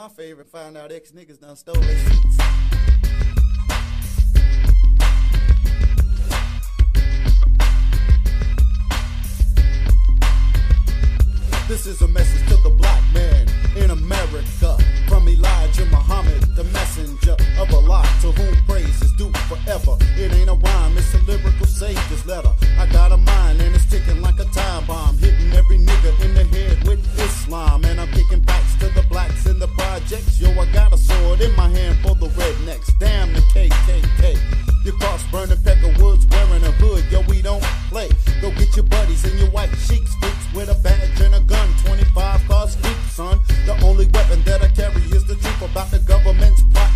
my favorite find out ex niggas done stole their seats. This is a message to the black man in America from Elijah Muhammad, the messenger of Allah, to whom praise is due forever. It ain't a rhyme, it's a lyrical savior's letter. I got a mind and it's ticking like a time bomb, hitting every nigga in the head with Islam, and I'm kicking back in the projects. Yo, I got a sword in my hand for the rednecks. Damn the KKK. Your cross burning peck of woods wearing a hood. Yo, we don't play. Go get your buddies and your white sheets fixed with a badge and a gun. 25 cars deep, son. The only weapon that I carry is the truth about the government's pride.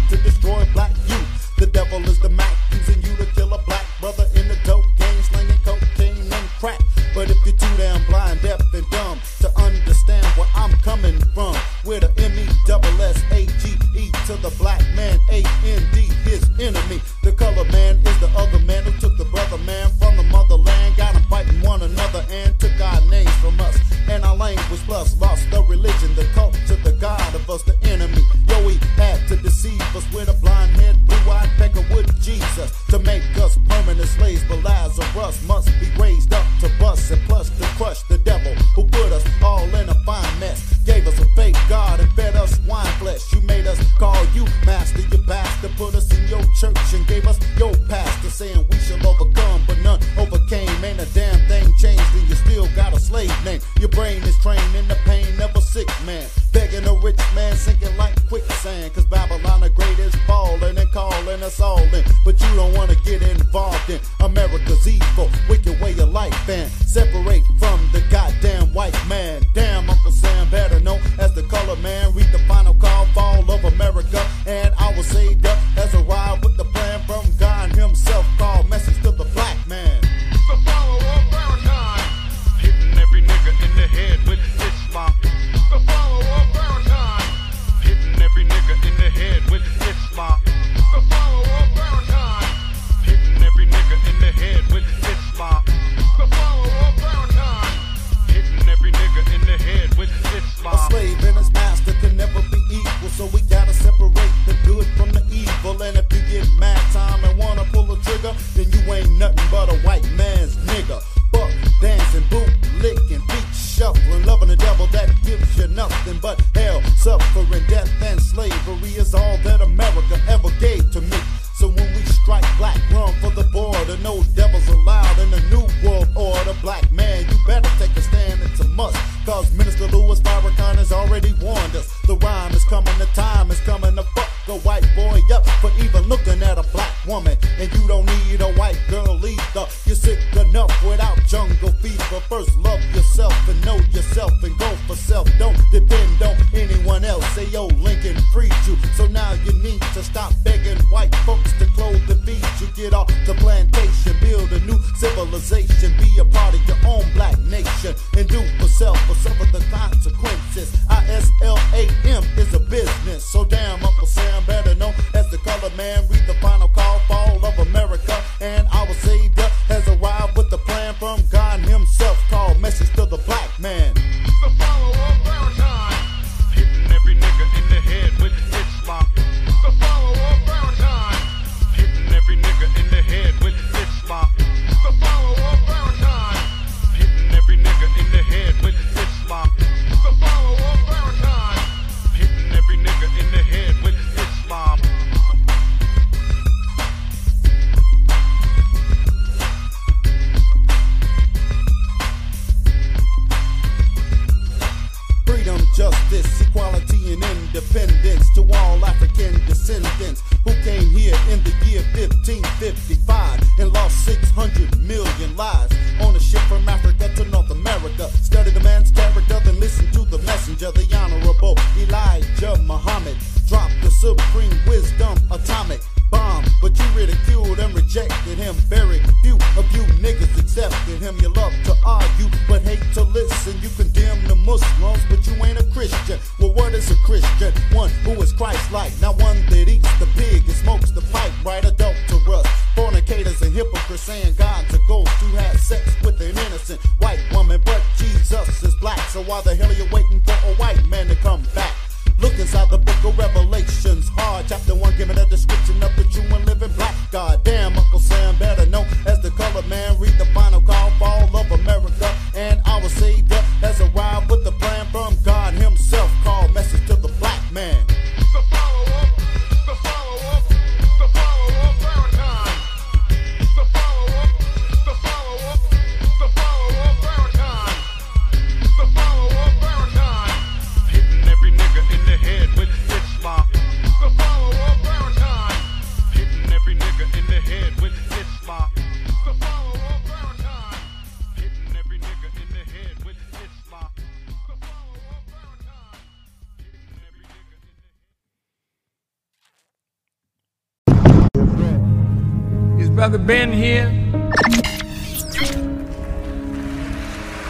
Is Brother Ben here?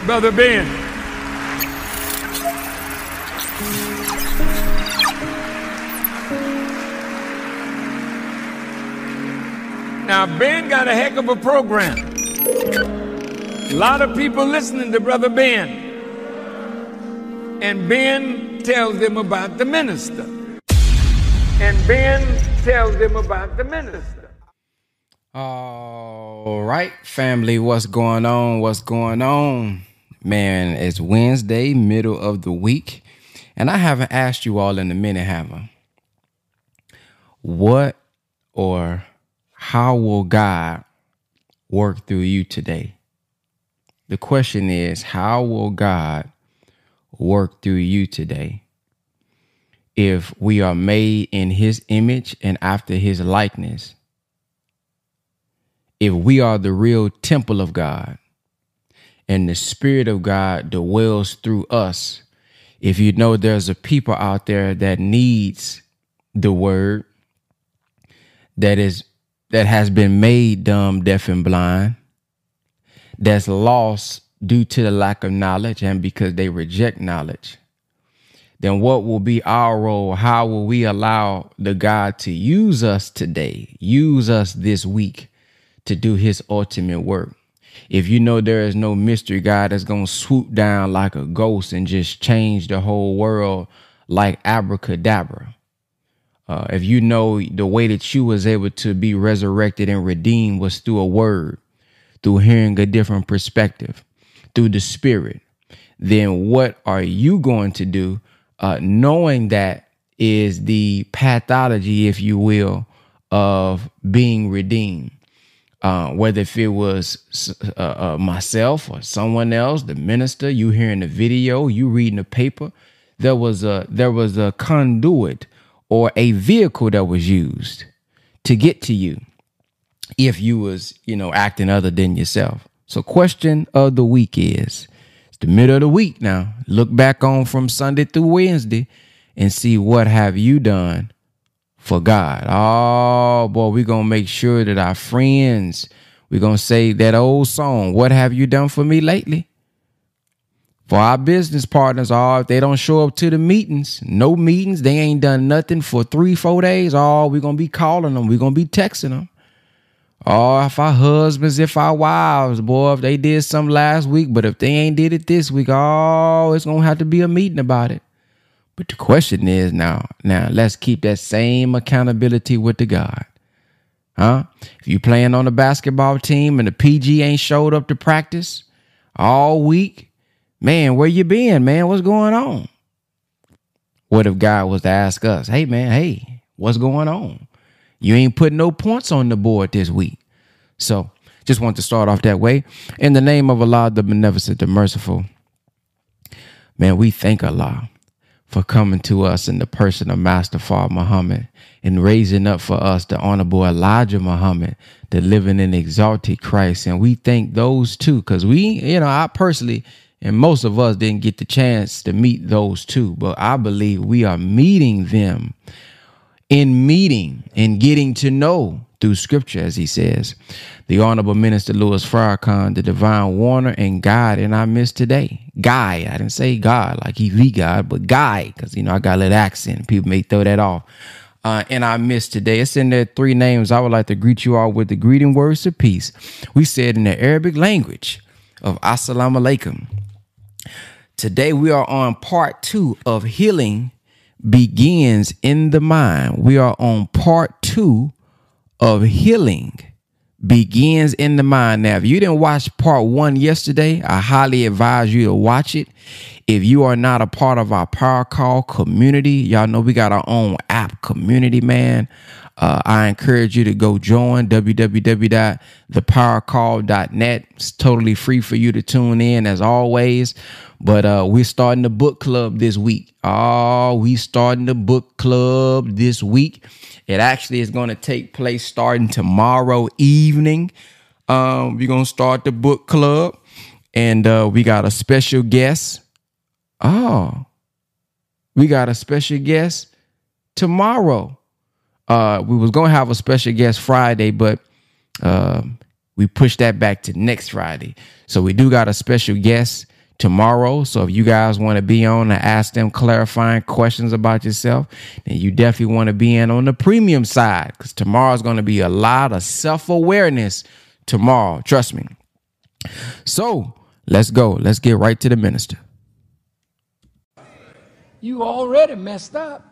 Brother Ben. Now, Ben got a heck of a program. A lot of people listening to Brother Ben. And Ben tells them about the minister. And Ben tells them about the minister. All right, family, what's going on? What's going on? Man, it's Wednesday, middle of the week, and I haven't asked you all in a minute, have I? What or how will God work through you today? The question is, how will God work through you today? If we are made in his image and after his likeness, if we are the real temple of God and the Spirit of God dwells through us, if you know there's a people out there that needs the word that is that has been made dumb, deaf, and blind, that's lost due to the lack of knowledge and because they reject knowledge, then what will be our role? How will we allow the God to use us today, use us this week to do his ultimate work? If you know there is no mystery God that's going to swoop down like a ghost and just change the whole world like abracadabra, uh, if you know the way that you was able to be resurrected and redeemed was through a word, through hearing a different perspective, through the spirit, then what are you going to do uh, knowing that is the pathology, if you will, of being redeemed? Uh, whether if it was uh, uh, myself or someone else, the minister, you hearing the video, you reading the paper, there was a there was a conduit or a vehicle that was used to get to you if you was you know acting other than yourself. So, question of the week is: the middle of the week now. Look back on from Sunday through Wednesday and see what have you done for God. Oh boy, we're gonna make sure that our friends, we're gonna say that old song, What Have You Done For Me Lately? For our business partners, oh, if they don't show up to the meetings, no meetings, they ain't done nothing for three, four days. Oh, we're gonna be calling them, we're gonna be texting them. Oh, if our husbands, if our wives, boy, if they did something last week, but if they ain't did it this week, oh, it's gonna have to be a meeting about it. But the question is now, now let's keep that same accountability with the God. Huh? If you playing on the basketball team and the PG ain't showed up to practice all week, man, where you been, man? What's going on? What if God was to ask us, hey man, hey, what's going on? You ain't putting no points on the board this week. So just want to start off that way. In the name of Allah, the beneficent, the merciful, man, we thank Allah for coming to us in the person of Master Fard Muhammad and raising up for us the Honorable Elijah Muhammad, the living and exalted Christ. And we thank those two because we, you know, I personally, and most of us didn't get the chance to meet those two, but I believe we are meeting them in meeting and getting to know through scripture, as he says. The Honorable Minister Louis Farrakhan, the divine warner and guide in our midst today. Guy, I didn't say God like he the God, but guy, because you know I got a little accent. People may throw that off. Uh, in our midst today, it's in there three names. I would like to greet you all with the greeting words of peace. We said in the Arabic language of Assalamu alaikum. Today we are on part two of healing begins in the mind. We are on part two of healing begins in the mind. Now, if you didn't watch part one yesterday, I highly advise you to watch it. If you are not a part of our Power Call community, y'all know we got our own app community, man. Uh, I encourage you to go join www.thepowercall.net. It's totally free for you to tune in as always. But uh, we're starting the book club this week. Oh, we starting the book club this week. It actually is going to take place starting tomorrow evening. Um, we're gonna start the book club, and uh, we got a special guest. Oh, we got a special guest tomorrow. Uh, we was gonna have a special guest Friday, but uh, we pushed that back to next Friday. So we do got a special guest tomorrow. So if you guys want to be on and ask them clarifying questions about yourself, then you definitely want to be in on the premium side because tomorrow's going to be a lot of self awareness tomorrow. Trust me. So let's go. Let's get right to the minister. You already messed up.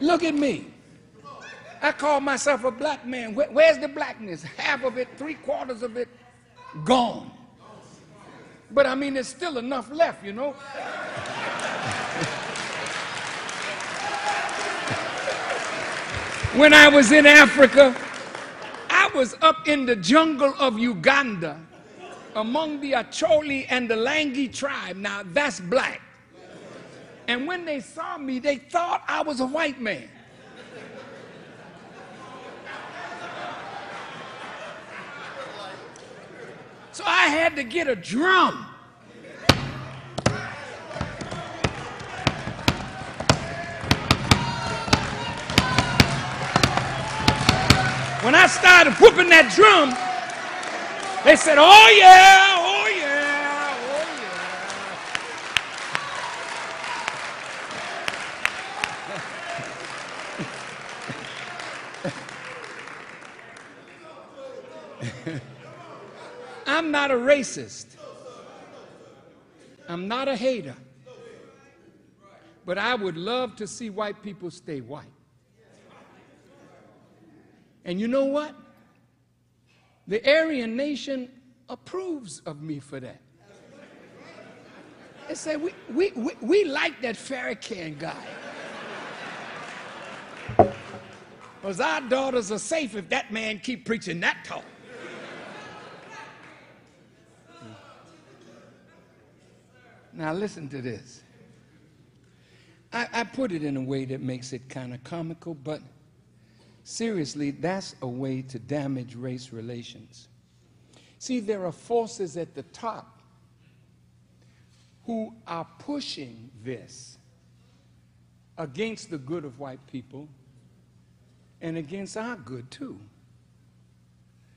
Look at me. I call myself a black man. Where's the blackness? Half of it, three quarters of it, gone. But I mean, there's still enough left, you know. when I was in Africa, I was up in the jungle of Uganda among the Acholi and the Langi tribe. Now, that's black. And when they saw me, they thought I was a white man. So I had to get a drum. When I started whooping that drum, they said, Oh yeah, oh yeah, oh yeah. I'm not a racist. I'm not a hater. But I would love to see white people stay white. And you know what? The Aryan nation approves of me for that. They say, we, we, we, we like that Farrakhan guy. Because our daughters are safe if that man keep preaching that talk. Now listen to this. I, I put it in a way that makes it kind of comical, but seriously, that's a way to damage race relations. See, there are forces at the top who are pushing this against the good of white people and against our good too.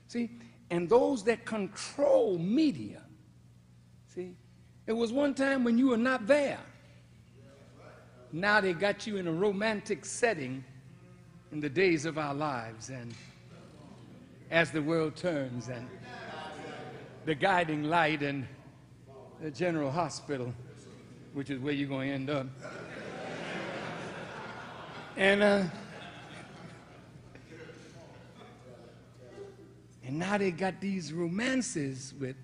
See, and those that control media, see, it was one time when you were not there. Now they got you in a romantic setting in the days of our lives and as the world turns and the guiding light and the general hospital, which is where you're going to end up. And uh, and now they got these romances with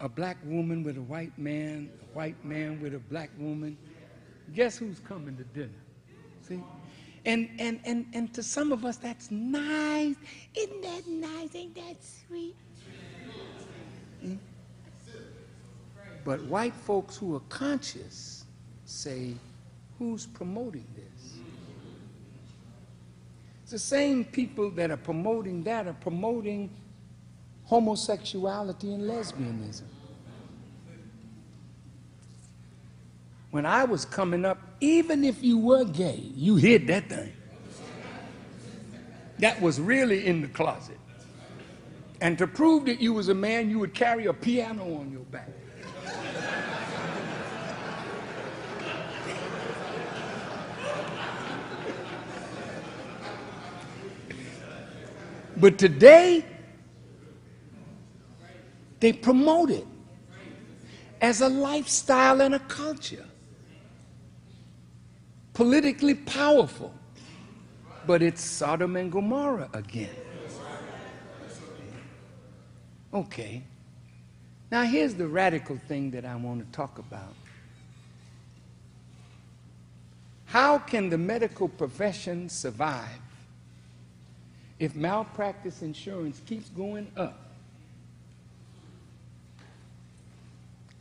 a black woman with a white man, a white man with a black woman. Guess who's coming to dinner? See? And, and, and, and to some of us, that's nice. Isn't that nice? Ain't that sweet? Hmm? But white folks who are conscious say, who's promoting this? It's the same people that are promoting that are promoting homosexuality and lesbianism. When I was coming up, even if you were gay, you hid that thing. That was really in the closet. And to prove that you was a man, you would carry a piano on your back. But today, they promote it as a lifestyle and a culture. Politically powerful, but it's Sodom and Gomorrah again. Okay. Now, here's the radical thing that I want to talk about. How can the medical profession survive if malpractice insurance keeps going up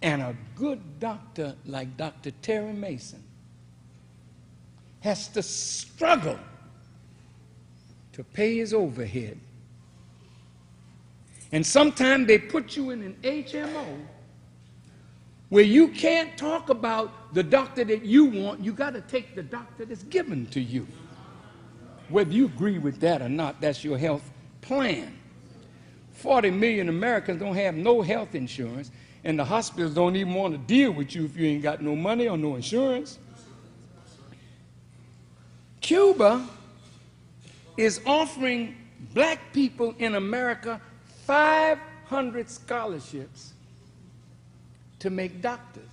and a good doctor like Dr. Terry Mason has to struggle to pay his overhead? And sometimes they put you in an HMO where you can't talk about the doctor that you want. You got to take the doctor that's given to you. Whether you agree with that or not, that's your health plan. 40 million Americans don't have no health insurance, and the hospitals don't even want to deal with you if you ain't got no money or no insurance. Cuba is offering black people in America 500 scholarships to make doctors.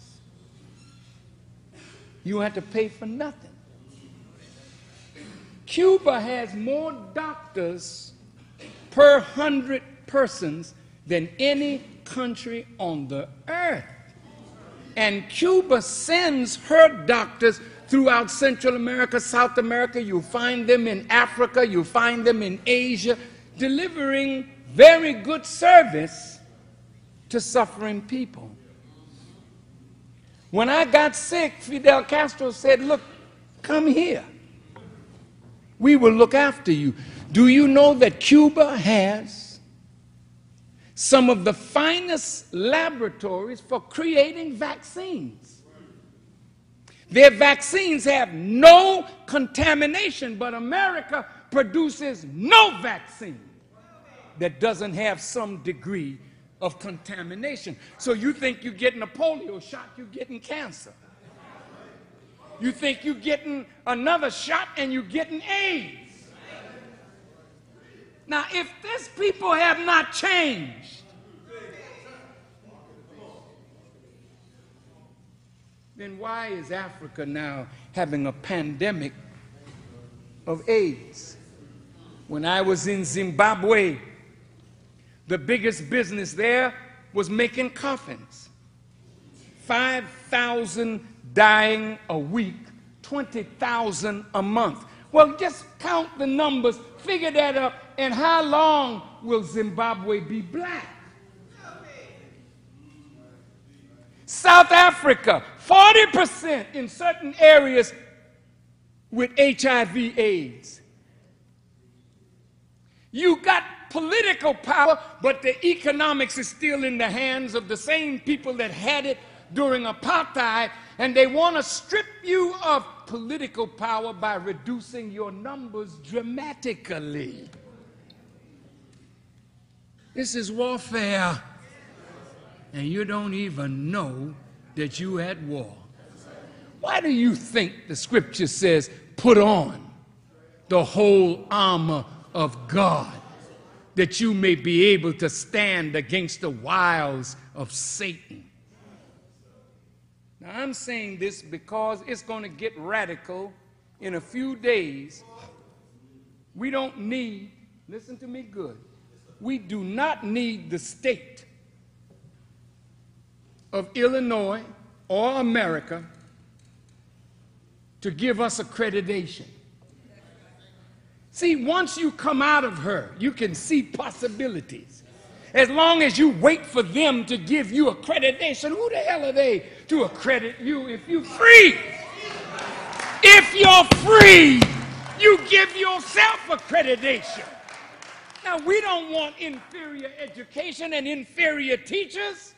You have to pay for nothing. Cuba has more doctors per hundred persons than any country on the earth. And Cuba sends her doctors throughout Central America, South America. You'll find them in Africa, you'll find them in Asia, delivering very good service to suffering people. When I got sick, Fidel Castro said, Look, come here. We will look after you. Do you know that Cuba has some of the finest laboratories for creating vaccines? Their vaccines have no contamination, but America produces no vaccine that doesn't have some degree of contamination. So you think you're getting a polio shot, you're getting cancer. You think you're getting another shot and you're getting AIDS. Now, if these people have not changed, then why is Africa now having a pandemic of AIDS? When I was in Zimbabwe, the biggest business there was making coffins. 5,000 dying a week, 20,000 a month. Well, just count the numbers, figure that up, and how long will Zimbabwe be black? South Africa, 40% in certain areas with HIV AIDS. You got political power, but the economics is still in the hands of the same people that had it during apartheid, and they want to strip you of political power by reducing your numbers dramatically. This is warfare, and you don't even know that you at war. Why do you think the scripture says, put on the whole armor of God? that you may be able to stand against the wiles of Satan. Now, I'm saying this because it's going to get radical in a few days. We don't need, listen to me good, we do not need the state of Illinois or America to give us accreditation. See, once you come out of her, you can see possibilities. As long as you wait for them to give you accreditation, who the hell are they to accredit you if you're free? If you're free, you give yourself accreditation. Now, we don't want inferior education and inferior teachers.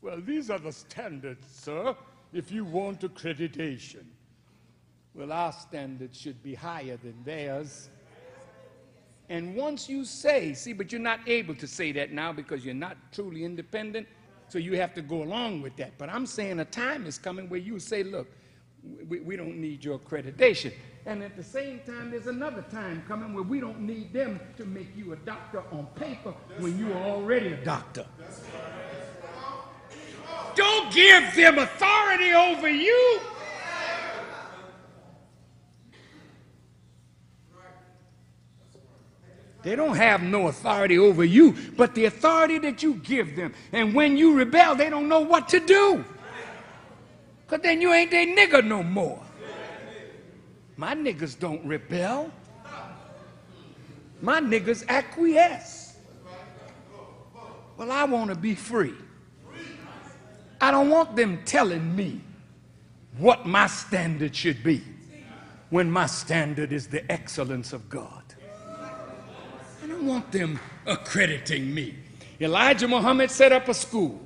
Well, these are the standards, sir, if you want accreditation. Well, our standards should be higher than theirs. And once you say, see, but you're not able to say that now because you're not truly independent, so you have to go along with that. But I'm saying a time is coming where you say, look, we, we don't need your accreditation. And at the same time, there's another time coming where we don't need them to make you a doctor on paper when you are already a doctor. Don't give them authority over you. They don't have no authority over you, but the authority that you give them. And when you rebel, they don't know what to do. Because then you ain't their nigger no more. My niggas don't rebel. My niggas acquiesce. Well, I want to be free. I don't want them telling me what my standard should be when my standard is the excellence of God. I don't want them accrediting me. Elijah Muhammad set up a school.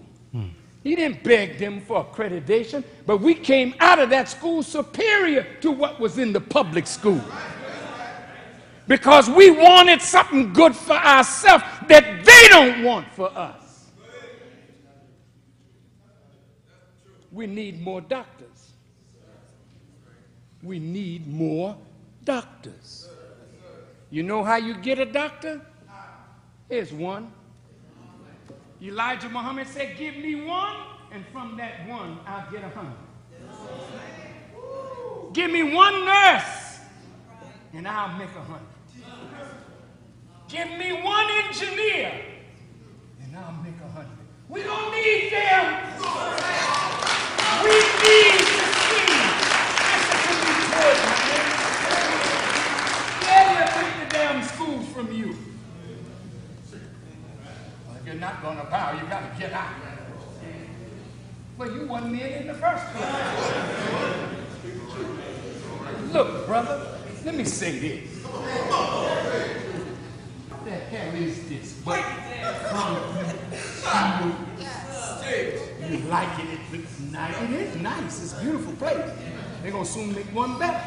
He didn't beg them for accreditation, but we came out of that school superior to what was in the public school. Because we wanted something good for ourselves that they don't want for us. We need more doctors. We need more doctors. You know how you get a doctor? Here's one. Elijah Muhammad said, Give me one, and from that one, I'll get a hundred. Give me one nurse, and I'll make a hundred. Give me one engineer, and I'll make a hundred. We don't need them. We need to see. Listen to me good, man. Where you take the damn from you? Well, if you're not going to bow, you got to get out. Well, you wasn't in in the first place. Look, brother, let me say this. What the hell is this? You like it? It looks nice. It is nice. It's a beautiful place. They're gonna soon make one better.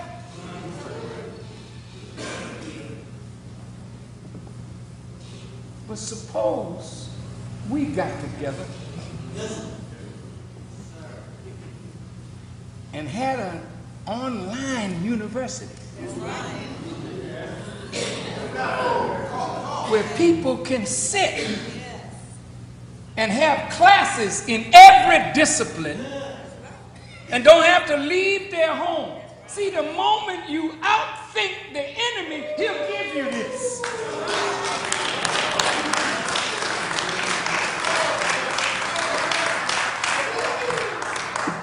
But suppose we got together and had an online university where people can sit and have classes in every discipline and don't have to leave their home. See, the moment you outthink the enemy, he'll give you this.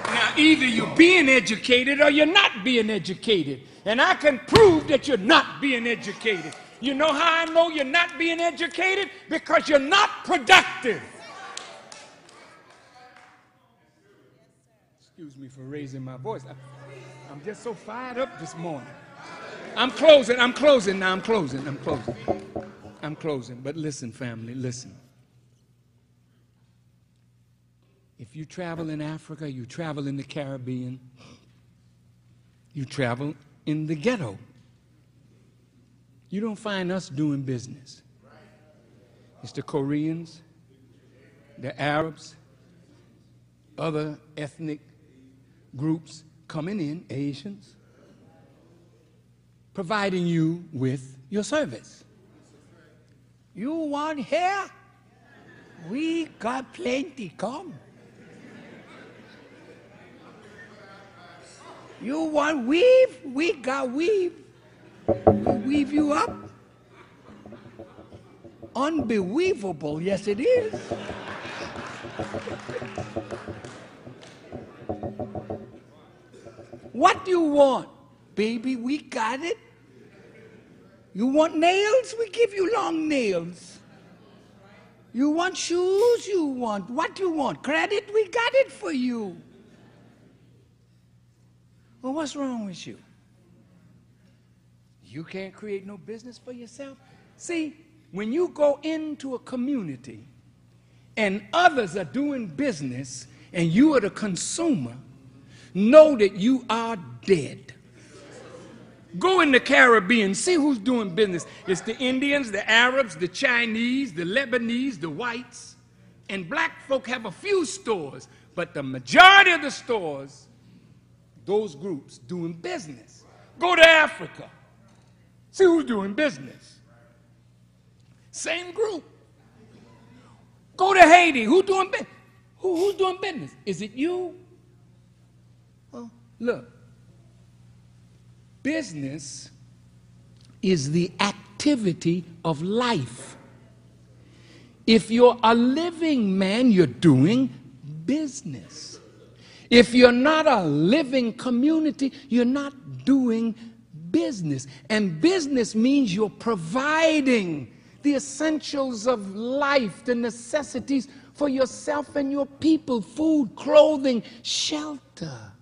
Now, either you're being educated or you're not being educated. And I can prove that you're not being educated. You know how I know you're not being educated? Because you're not productive. Excuse me for raising my voice. I- I'm just so fired up this morning. I'm closing. I'm closing now. I'm closing. I'm closing. I'm closing. But listen, family, listen. If you travel in Africa, you travel in the Caribbean, you travel in the ghetto, you don't find us doing business. It's the Koreans, the Arabs, other ethnic groups coming in, Asians, providing you with your service. You want hair? We got plenty. Come. You want weave? We got weave. We weave you up. Unbelievable, yes it is. What do you want? Baby, we got it. You want nails? We give you long nails. You want shoes? You want what do you want? Credit? We got it for you. Well, what's wrong with you? You can't create no business for yourself. See, when you go into a community and others are doing business and you are the consumer, know that you are dead. Go in the Caribbean, see who's doing business. It's the Indians, the Arabs, the Chinese, the Lebanese, the whites. And black folk have a few stores, but the majority of the stores, those groups doing business. Go to Africa, see who's doing business. Same group. Go to Haiti, who doing business? Who, who's doing business? Is it you? Look. Business is the activity of life. If you're a living man, you're doing business. If you're not a living community, you're not doing business. And business means you're providing the essentials of life, the necessities for yourself and your people food, clothing, shelter.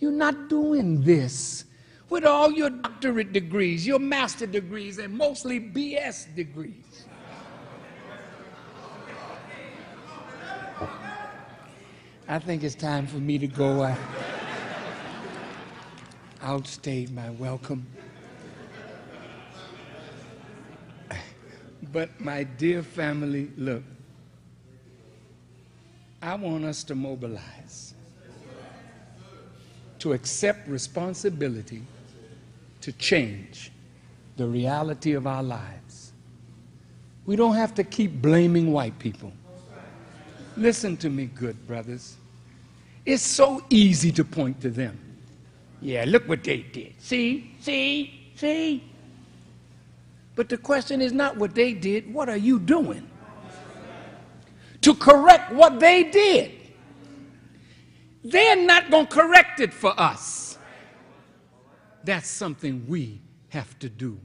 You're not doing this with all your doctorate degrees, your master degrees, and mostly BS degrees. I think it's time for me to go. Uh, I outstayed my welcome. But, my dear family, look, I want us to mobilize, to accept responsibility to change the reality of our lives. We don't have to keep blaming white people. Listen to me, good brothers. It's so easy to point to them. Yeah, look what they did. See, see, see. But the question is not what they did, what are you doing? To correct what they did. They're not going to correct it for us. That's something we have to do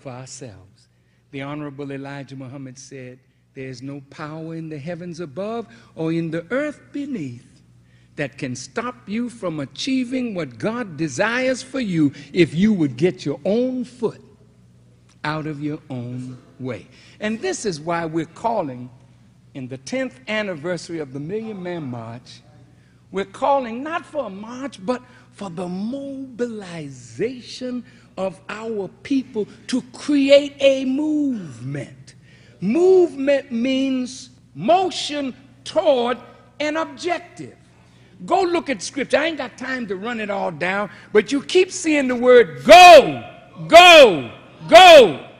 for ourselves. The Honorable Elijah Muhammad said, There is no power in the heavens above or in the earth beneath that can stop you from achieving what God desires for you if you would get your own foot out of your own way. And this is why we're calling in the 10th anniversary of the Million Man March, we're calling not for a march, but for the mobilization of our people to create a movement. Movement means motion toward an objective. Go look at scripture. I ain't got time to run it all down, but you keep seeing the word go, go, go.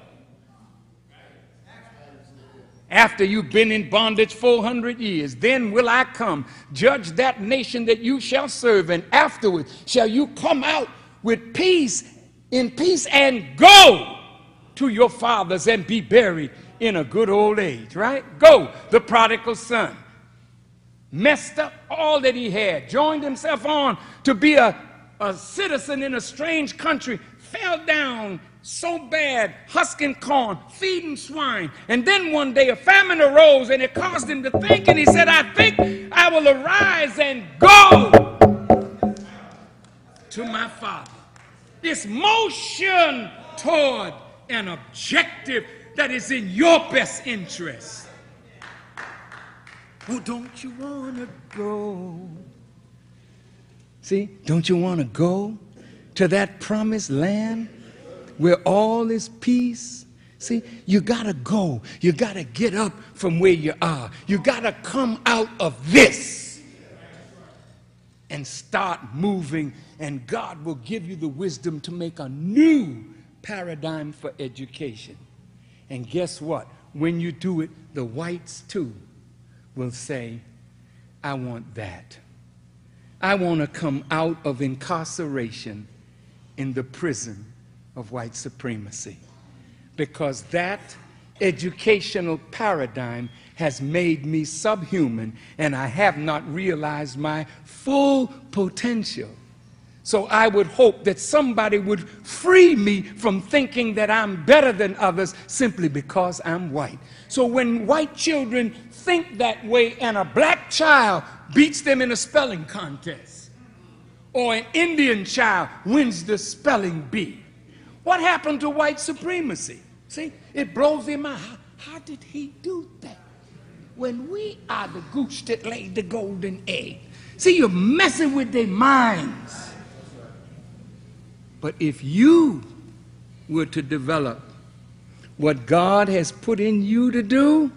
After you've been in bondage 400 years, then will I come, judge that nation that you shall serve, and afterward shall you come out with peace, in peace, and go to your fathers and be buried in a good old age, right? Go, the prodigal son. Messed up all that he had, joined himself on to be a, a citizen in a strange country, fell down so bad, husking corn, feeding swine. And then one day a famine arose and it caused him to think, and he said, I think I will arise and go to my father. This motion toward an objective that is in your best interest. Oh, don't you want to go? See, don't you want to go to that promised land where all is peace? See, you got to go. You got to get up from where you are. You got to come out of this and start moving, and God will give you the wisdom to make a new paradigm for education. And guess what? When you do it, the whites too will say, I want that. I want to come out of incarceration in the prison of white supremacy because that educational paradigm has made me subhuman and I have not realized my full potential. So I would hope that somebody would free me from thinking that I'm better than others simply because I'm white. So when white children think that way and a black child beats them in a spelling contest or an Indian child wins the spelling bee, what happened to white supremacy? See, it blows mind. How, how did he do that? When we are the goose that laid the golden egg. See, you're messing with their minds. But if you were to develop what God has put in you to do,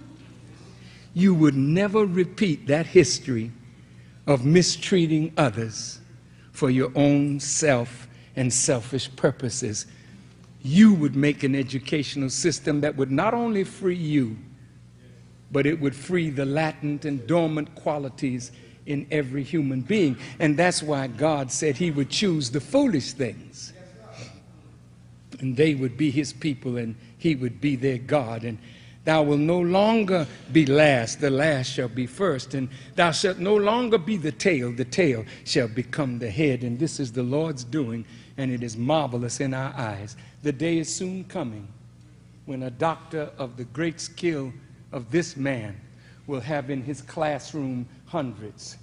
you would never repeat that history of mistreating others for your own self and selfish purposes. You would make an educational system that would not only free you, but it would free the latent and dormant qualities in every human being. And that's why God said he would choose the foolish things. And they would be his people and he would be their God. And thou wilt no longer be last, the last shall be first. And thou shalt no longer be the tail, the tail shall become the head. And this is the Lord's doing, and it is marvelous in our eyes. The day is soon coming when a doctor of the great skill of this man will have in his classroom hundreds.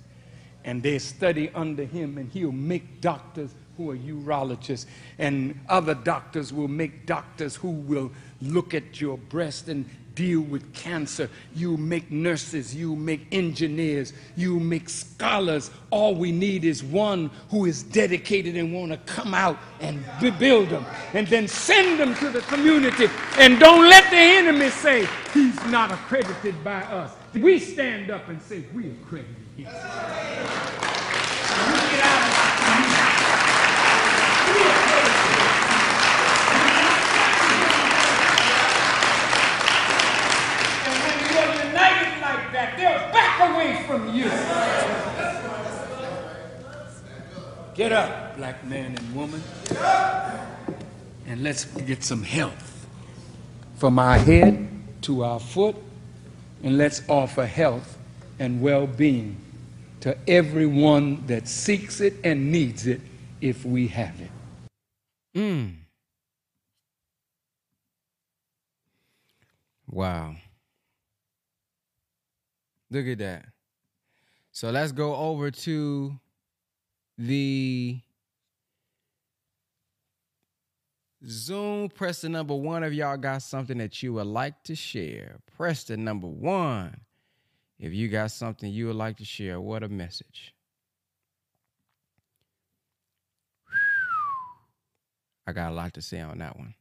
And they study under him, and he'll make doctors who are urologists, and other doctors will make doctors who will look at your breast and deal with cancer. You make nurses, you make engineers, you make scholars. All we need is one who is dedicated and want to come out and build them and then send them to the community. And don't let the enemy say he's not accredited by us. We stand up and say we accredited They'll back away from you. Get up, black man and woman. And let's get some health from our head to our foot. And let's offer health and well being to everyone that seeks it and needs it if we have it. Mm. Wow. Look at that. So let's go over to the Zoom. Press the number one if y'all got something that you would like to share. Press the number one if you got something you would like to share. What a message. I got a lot to say on that one.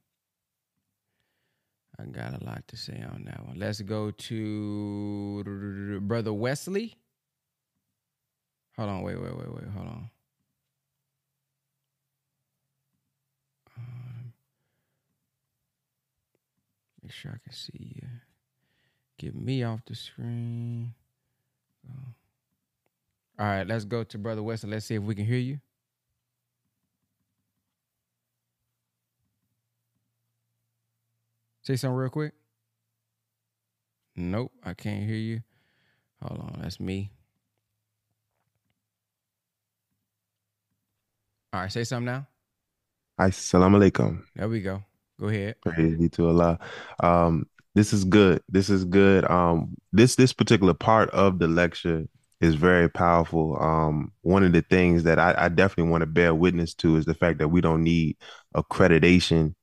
I got a lot to say on that one. Let's go to Brother Wesley. Hold on, wait, wait, wait, wait, hold on. Um, make sure I can see you. Get me off the screen. Oh. All right, let's go to Brother Wesley. Let's see if we can hear you. Say something real quick. Nope, I can't hear you. Hold on, that's me. All right, say something now. Assalamu alaikum. There we go. Go ahead. Praise be to Allah. Um, this is good. This is good. Um, this this particular part of the lecture is very powerful. Um, one of the things that I, I definitely want to bear witness to is the fact that we don't need accreditation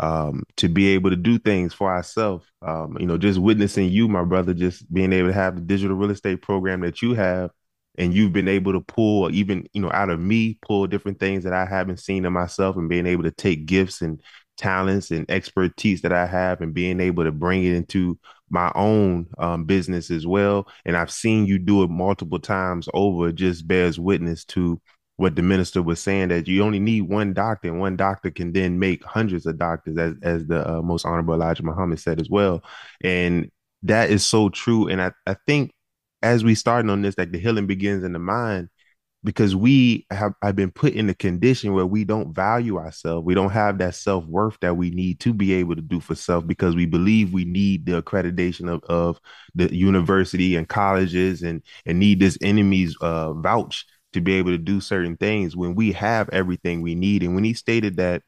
um, to be able to do things for ourselves. Um, you know, just witnessing you, my brother, just being able to have the digital real estate program that you have, and you've been able to pull even you know out of me pull different things that I haven't seen in myself, and being able to take gifts and talents and expertise that I have, and being able to bring it into my own um, business as well. And I've seen you do it multiple times over. Just bears witness to what the minister was saying that you only need one doctor and one doctor can then make hundreds of doctors as as the uh, most honorable elijah muhammad said as well. And that is so true. And i, I think as we starting on this like the healing begins in the mind because we have I've been put in a condition where we don't value ourselves. We don't have that self worth that we need to be able to do for self because we believe we need the accreditation of, of the university and colleges and and need this enemy's uh, vouch to be able to do certain things when we have everything we need. And when he stated that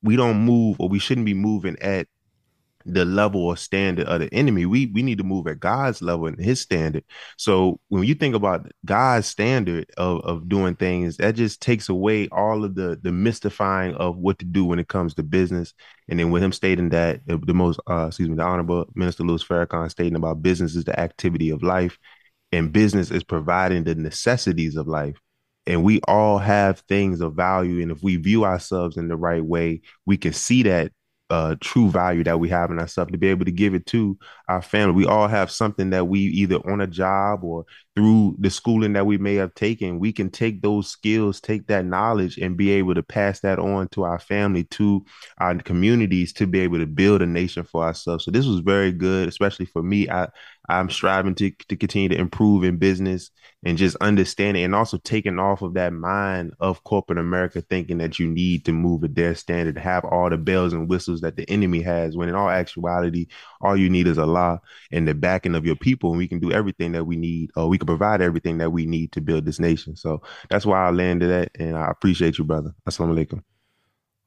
we don't move or we shouldn't be moving at the level or standard of the enemy, we we need to move at God's level and his standard. So when you think about God's standard of, of doing things, that just takes away all of the the mystifying of what to do when it comes to business. And then with him stating that the most uh, excuse me, the honorable minister Louis Farrakhan stating about business is the activity of life and business is providing the necessities of life. And we all have things of value. And if we view ourselves in the right way we can see that uh, true value that we have in ourselves to be able to give it to our family. We all have something that we either on a job or through the schooling that we may have taken we can take those skills take that knowledge and be able to pass that on to our family to our communities to be able to build a nation for ourselves. So this was very good especially for me. I I'm striving to to continue to improve in business and just understanding and also taking off of that mind of corporate America thinking that you need to move at their standard, have all the bells and whistles that the enemy has, when in all actuality, all you need is Allah and the backing of your people, and we can do everything that we need, or we can provide everything that we need to build this nation. So that's why I landed at, and I appreciate you, brother. Assalamu alaikum.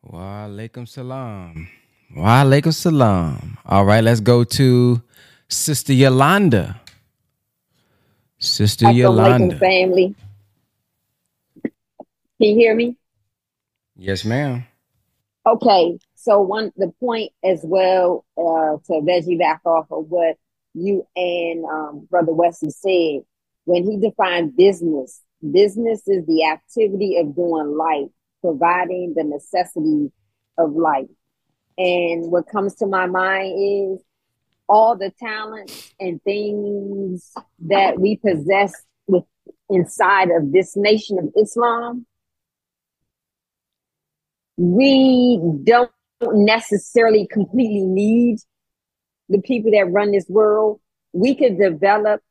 Wa alaikum salam. Wa alaikum salam. All right, let's go to Sister Yolanda. Sister Yolanda. family. Can you hear me? Yes, ma'am. Okay, so one the point as well uh, to veggie back off of what you and um, Brother Wesley said when he defined business. Business is the activity of doing life, providing the necessities of life. And what comes to my mind is all the talents and things that we possess with inside of this nation of Islam we don't necessarily completely need the people that run this world. We could develop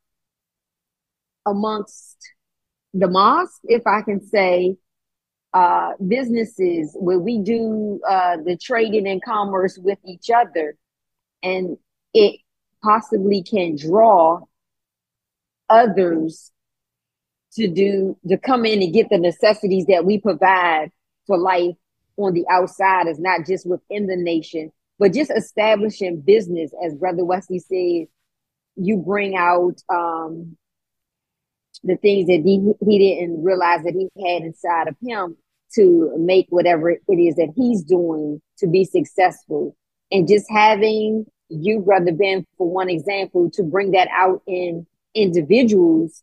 amongst the mosque, if I can say, uh, businesses where we do uh, the trading and commerce with each other, and it possibly can draw others to do to come in and get the necessities that we provide for life on the outside is not just within the nation, but just establishing business. As Brother Wesley said, you bring out um, the things that he, he didn't realize that he had inside of him to make whatever it is that he's doing to be successful. And just having you, Brother Ben, for one example, to bring that out in individuals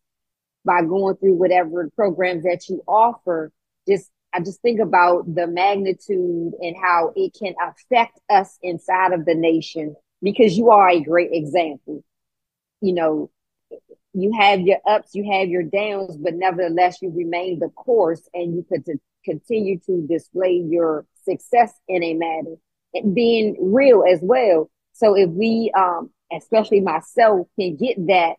by going through whatever programs that you offer, just I just think about the magnitude and how it can affect us inside of the nation because you are a great example. You know, you have your ups, you have your downs, but nevertheless, you remain the course and you could continue to display your success in a matter and being real as well. So if we, um, especially myself, can get that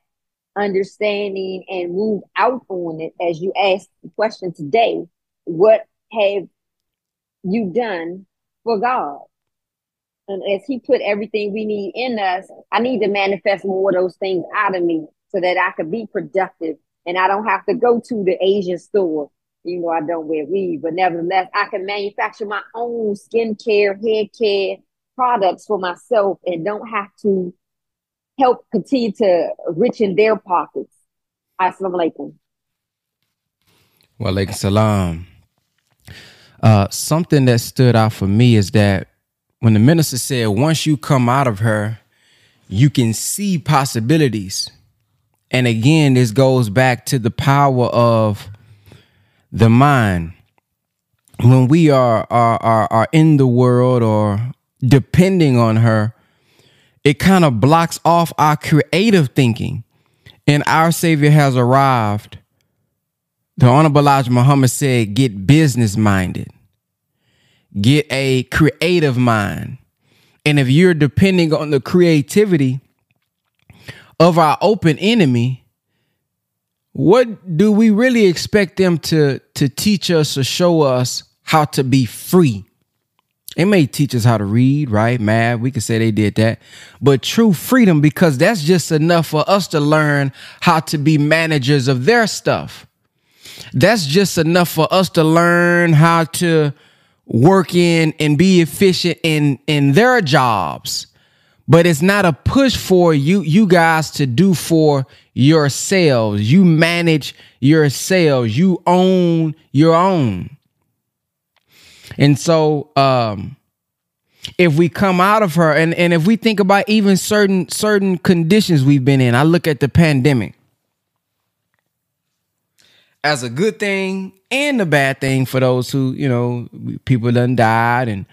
understanding and move out on it, as you asked the question today, what have you done for God? And as He put everything we need in us, I need to manifest more of those things out of me so that I could be productive and I don't have to go to the Asian store. You know, I don't wear weave, but nevertheless, I can manufacture my own skincare, hair care products for myself and don't have to help continue to richen their pockets. Assalamu alaikum. Wa alaikum salam. Uh, something that stood out for me is that when the minister said, once you come out of her, you can see possibilities. And again, this goes back to the power of the mind. When we are, are, are, are in the world or depending on her, it kind of blocks off our creative thinking. And our Savior has arrived. The Honorable Elijah Muhammad said, get business minded, get a creative mind. And if you're depending on the creativity of our open enemy, what do we really expect them to, to teach us or show us how to be free? It may teach us how to read, right? Math, we could say they did that. But true freedom, because that's just enough for us to learn how to be managers of their stuff. That's just enough for us to learn how to work in and be efficient in in their jobs. But it's not a push for you you guys to do for yourselves. You manage yourselves. You own your own. And so um if we come out of her and, and if we think about even certain certain conditions we've been in, I look at the pandemic as a good thing and a bad thing for those who, you know, people done died and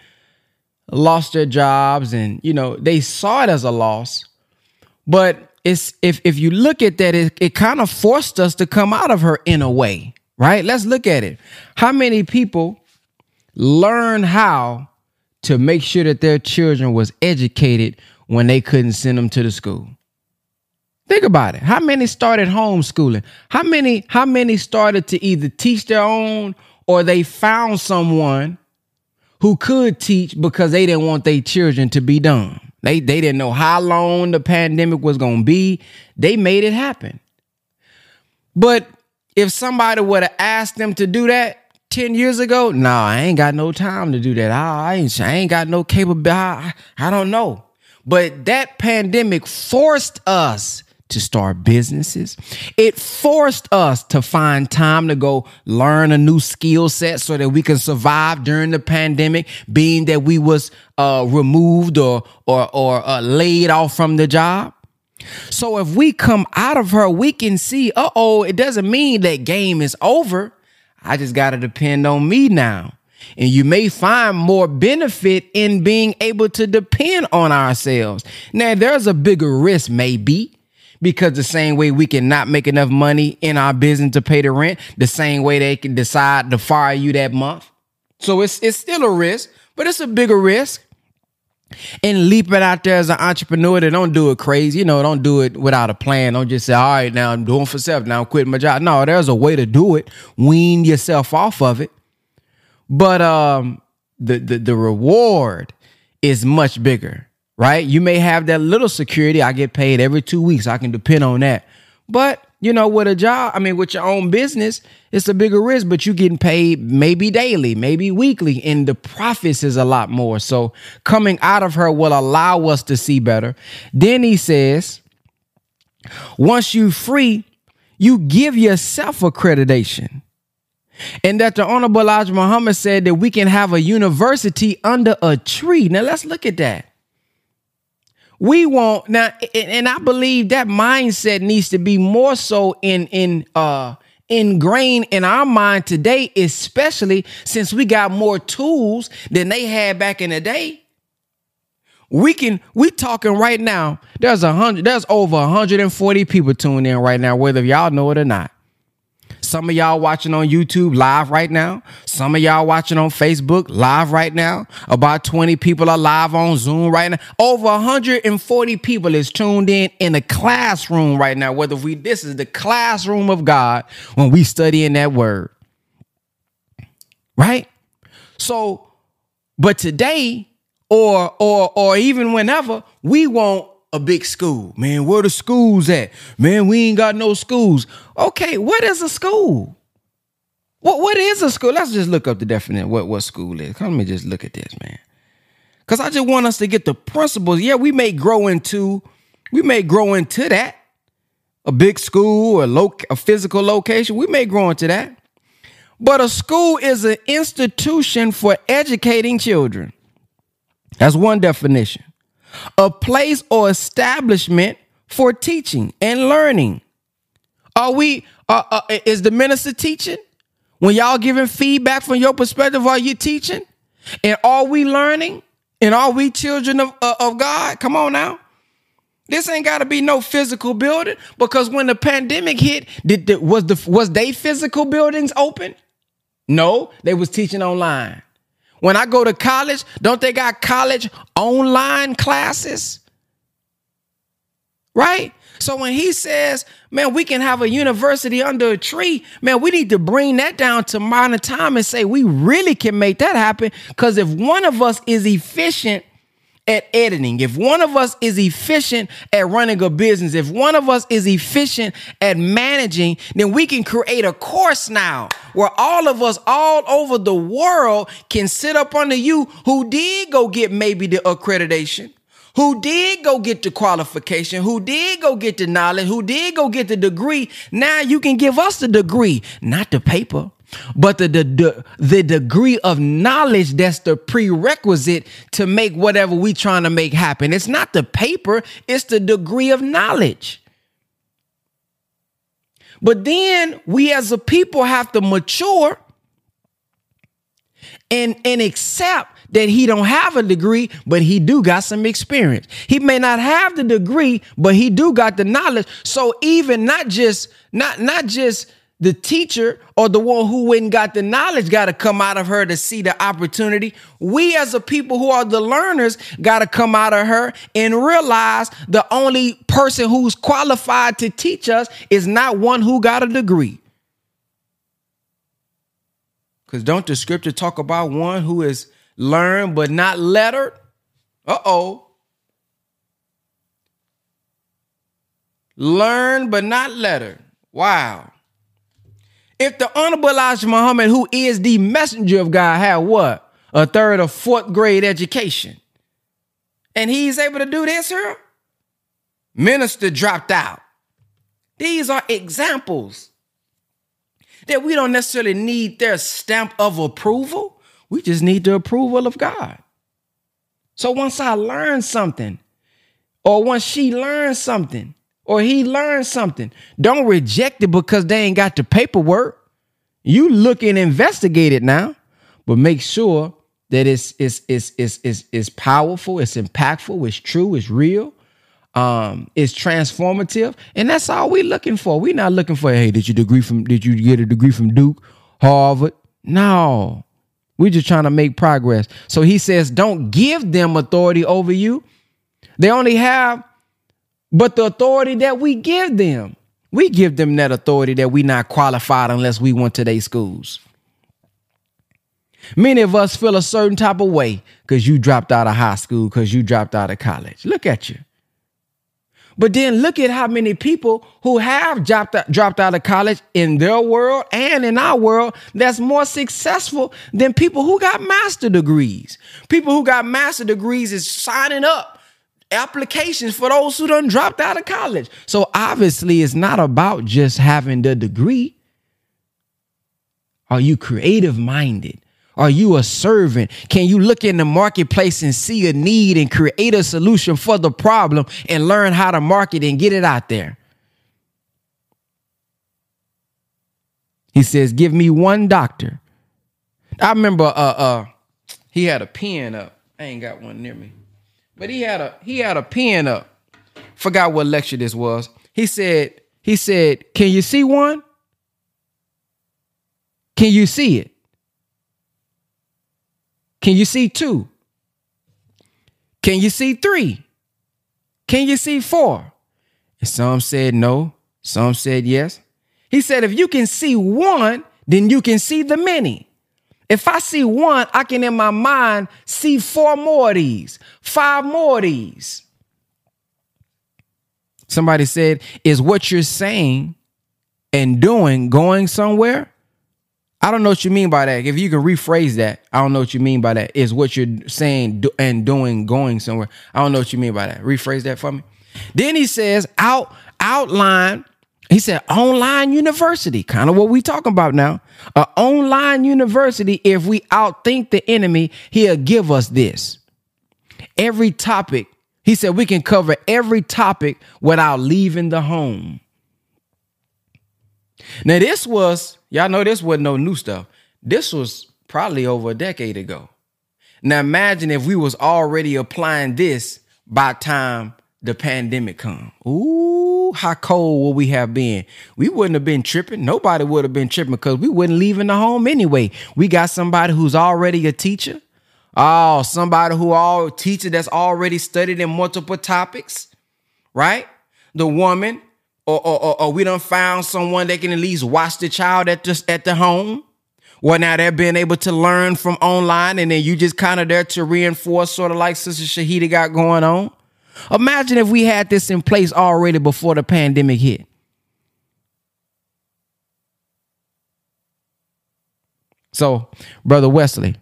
lost their jobs and, you know, they saw it as a loss. But it's if if you look at that, it, it kind of forced us to come out of her in a way, right? Let's look at it. How many people learn how to make sure that their children was educated when they couldn't send them to the school? Think about it. How many started homeschooling? How many how many started to either teach their own or they found someone who could teach because they didn't want their children to be dumb. They they didn't know how long the pandemic was going to be. They made it happen. But if somebody would have asked them to do that 10 years ago, no, nah, I ain't got no time to do that. I, I ain't I ain't got no capability. I, I don't know. But that pandemic forced us to start businesses. It forced us to find time to go learn a new skill set so that we can survive during the pandemic, being that we was uh, removed or or or uh, laid off from the job. So if we come out of her, we can see, uh oh, it doesn't mean that game is over. I just got to depend on me now. And you may find more benefit in being able to depend on ourselves. Now, there's a bigger risk, maybe, because the same way we can not make enough money in our business to pay the rent, the same way they can decide to fire you that month. So it's it's still a risk, but it's a bigger risk. And leaping out there as an entrepreneur that don't do it crazy, you know, don't do it without a plan. Don't just say, all right, now I'm doing for self, now I'm quitting my job. No, there's a way to do it. Wean yourself off of it. But um the the, the reward is much bigger right? You may have that little security. I get paid every two weeks. I can depend on that. But you know, with a job, I mean, with your own business, it's a bigger risk, but you're getting paid maybe daily, maybe weekly, and the profits is a lot more. So coming out of her will allow us to see better. Then he says, once you free, you give yourself accreditation. And that the Honorable Elijah Muhammad said that we can have a university under a tree. Now let's look at that. We want now, and I believe that mindset needs to be more so in in uh ingrained in our mind today, especially since we got more tools than they had back in the day. We can we talking right now. There's a hundred, there's over 140 people tuning in right now, whether y'all know it or not. Some of y'all watching on YouTube live right now. Some of y'all watching on Facebook live right now. About 20 people are live on Zoom right now. Over 140 people is tuned in in the classroom right now. Whether we this is the classroom of God when we study in that word. Right? So, but today or or or even whenever we want a big school. Man, where the schools at? Man, we ain't got no schools. Okay, what is a school? What what is a school? Let's just look up the definition. What what school is? Come let me just look at this, man. Cause I just want us to get the principles. Yeah, we may grow into, we may grow into that. A big school or lo- a physical location. We may grow into that. But a school is an institution for educating children. That's one definition a place or establishment for teaching and learning. Are we, uh, uh, is the minister teaching? When y'all giving feedback from your perspective, are you teaching? And are we learning? And are we children of, uh, of God? Come on now. This ain't got to be no physical building because when the pandemic hit, did, did, was the was they physical buildings open? No, they was teaching online. When I go to college, don't they got college online classes? Right? So when he says, man, we can have a university under a tree, man, we need to bring that down to modern time and say we really can make that happen. Because if one of us is efficient at editing, if one of us is efficient at running a business, if one of us is efficient at managing, then we can create a course now where all of us all over the world can sit up under you who did go get maybe the accreditation. Who did go get the qualification, who did go get the knowledge, who did go get the degree. Now you can give us the degree, not the paper but the, the, the degree of knowledge that's the prerequisite to make whatever we trying to make happen. It's not the paper, it's the degree of knowledge. But then we as a people have to mature and, and accept that he don't have a degree, but he do got some experience. He may not have the degree, but he do got the knowledge. So even not just not not just the teacher or the one who went and got the knowledge got to come out of her to see the opportunity. We, as a people who are the learners, got to come out of her and realize the only person who's qualified to teach us is not one who got a degree. Because don't the scripture talk about one who is learned but not lettered? Uh oh. Learned but not lettered. Wow. If the Honorable Elijah Muhammad, who is the messenger of God, had what? A third or fourth grade education. And he's able to do this here? Minister dropped out. These are examples that we don't necessarily need their stamp of approval. We just need the approval of God. So once I learn something, or once she learns something, or he learns something, don't reject it because they ain't got the paperwork. You look and investigate it now, but make sure that it's it's it's it's it's, it's powerful, it's impactful, it's true, it's real, um, it's transformative, and that's all we're looking for. We're not looking for, hey, did you degree from did you get a degree from Duke, Harvard? No. We're just trying to make progress. So he says, don't give them authority over you. They only have but the authority that we give them. We give them that authority that we not qualified unless we went to their schools. Many of us feel a certain type of way because you dropped out of high school, because you dropped out of college. Look at you. But then look at how many people who have dropped out, dropped out of college in their world and in our world that's more successful than people who got master degrees. People who got master degrees is signing up applications for those who done dropped out of college. So obviously it's not about just having the degree. Are you creative minded? Are you a servant? Can you look in the marketplace and see a need and create a solution for the problem and learn how to market and get it out there? He says, "Give me one doctor." I remember uh uh he had a pen up. I ain't got one near me. But he had a he had a pen up. Forgot what lecture this was. He said, he said, "Can you see one? Can you see it?" Can you see two? Can you see three? Can you see four? And some said no, some said yes. He said, if you can see one, then you can see the many. If I see one, I can in my mind see four more of these, five more of these. Somebody said, Is what you're saying and doing going somewhere? I don't know what you mean by that. If you can rephrase that, I don't know what you mean by that. Is what you're saying do, and doing going somewhere? I don't know what you mean by that. Rephrase that for me. Then he says out outline. He said online university, kind of what we talking about now. An online university. If we outthink the enemy, he'll give us this. Every topic. He said we can cover every topic without leaving the home. Now, this was, y'all know this wasn't no new stuff. This was probably over a decade ago. Now imagine if we was already applying this by time the pandemic come. Ooh, how cold would we have been? We wouldn't have been tripping. Nobody would have been tripping because we wouldn't leaving the home anyway. We got somebody who's already a teacher. Oh, somebody who all teacher that's already studied in multiple topics, right? The woman or, or, or, or we done found someone that can at least watch the child at the, at the home. Well, now they're being able to learn from online, and then you just kind of there to reinforce, sort of like Sister Shahida got going on. Imagine if we had this in place already before the pandemic hit. So, Brother Wesley,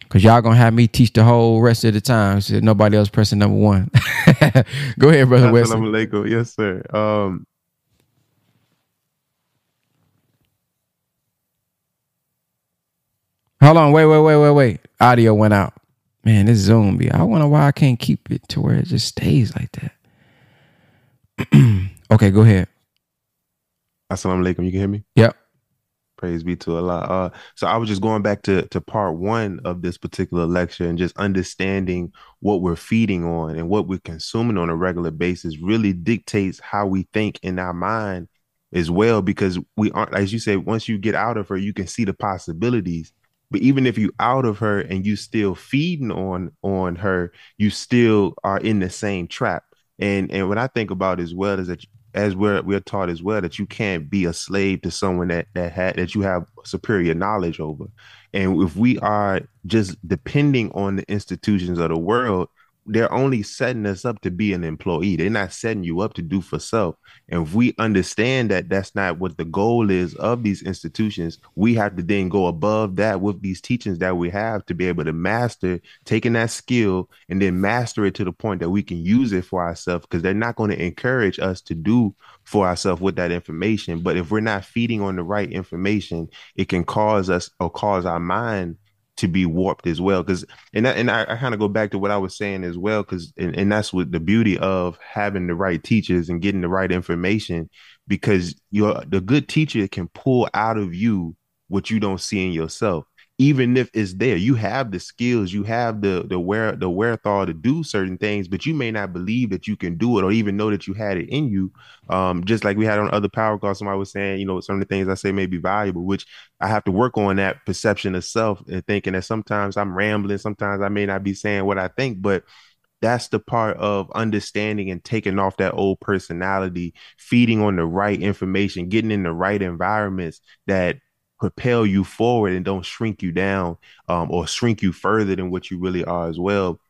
because y'all gonna have me teach the whole rest of the time. So nobody else pressing number one. Go ahead, Brother Wesley. Assalamu Yes, sir. Um, Hold on, wait, wait, wait, wait, wait. Audio went out. Man, this Zoom be. I wonder why I can't keep it to where it just stays like that. okay, go ahead. Assalamu alaikum. You can hear me? Yep. Praise be to Allah. Uh, so I was just going back to to part one of this particular lecture and just understanding what we're feeding on and what we're consuming on a regular basis really dictates how we think in our mind as well because we aren't as you say once you get out of her you can see the possibilities but even if you out of her and you still feeding on on her you still are in the same trap. And and what i think about as well is that as we're we're taught as well that you can't be a slave to someone that that had that you have superior knowledge over. And if we are just depending on the institutions of the world they're only setting us up to be an employee. They're not setting you up to do for self. And if we understand that that's not what the goal is of these institutions, we have to then go above that with these teachings that we have to be able to master taking that skill and then master it to the point that we can use it for ourselves because they're not going to encourage us to do for ourselves with that information. But if we're not feeding on the right information, it can cause us or cause our mind to be warped as well. Because and and I, I kind of go back to what I was saying as well. Because and, and that's what the beauty of having the right teachers and getting the right information. Because you're the good teacher can pull out of you what you don't see in yourself even if it's there you have the skills you have the the where the wherewithal to do certain things but you may not believe that you can do it or even know that you had it in you. Um just like we had on other power calls somebody was saying you know some of the things i say may be valuable which i have to work on that perception of self and thinking that sometimes i'm rambling sometimes i may not be saying what i think but that's the part of understanding and taking off that old personality, feeding on the right information, getting in the right environments that propel you forward and don't shrink you down um, or shrink you further than what you really are as well.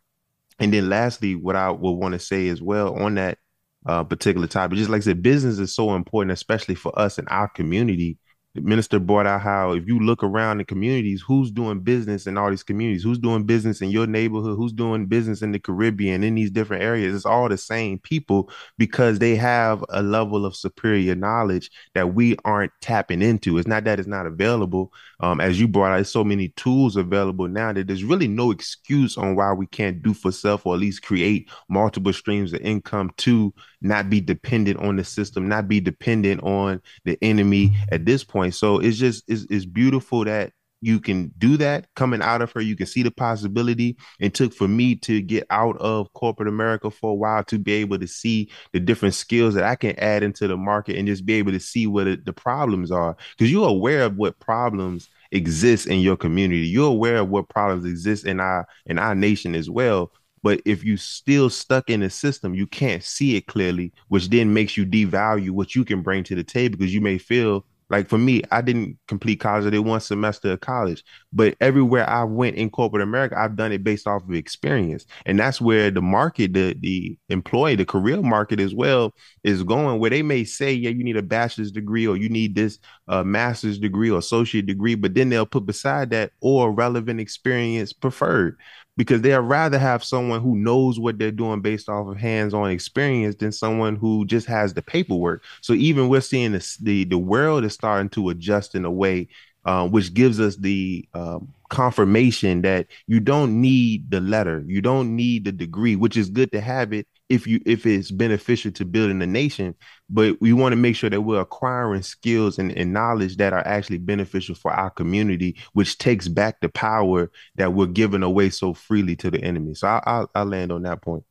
And then lastly, what I would want to say as well on that uh, particular topic, just like I said, business is so important, especially for us in our community the minister brought out how if you look around the communities, who's doing business in all these communities, who's doing business in your neighborhood, who's doing business in the Caribbean, in these different areas, it's all the same people because they have a level of superior knowledge that we aren't tapping into. It's not that it's not available. Um, as you brought out, there's so many tools available now that there's really no excuse on why we can't do for self or at least create multiple streams of income to not be dependent on the system, not be dependent on the enemy at this point. So it's just it's, it's beautiful that you can do that coming out of her. You can see the possibility. It took for me to get out of corporate America for a while to be able to see the different skills that I can add into the market and just be able to see what it, the problems are. Because you're aware of what problems exist in your community. You're aware of what problems exist in our in our nation as well. But if you still stuck in the system, you can't see it clearly, which then makes you devalue what you can bring to the table because you may feel like for me, I didn't complete college. I did one semester of college, but everywhere I went in corporate America, I've done it based off of experience, and that's where the market, the the employee, the career market as well is going. Where they may say, yeah, you need a bachelor's degree or you need this uh, master's degree or associate degree, but then they'll put beside that or relevant experience preferred because they'd rather have someone who knows what they're doing based off of hands-on experience than someone who just has the paperwork. So even we're seeing this, the the world is starting to adjust in a way uh, which gives us the um, confirmation that you don't need the letter, you don't need the degree, which is good to have it if you if it's beneficial to building a nation but we want to make sure that we're acquiring skills and, and, knowledge that are actually beneficial for our community which takes back the power that we're giving away so freely to the enemy so I, I'll, I'll land on that point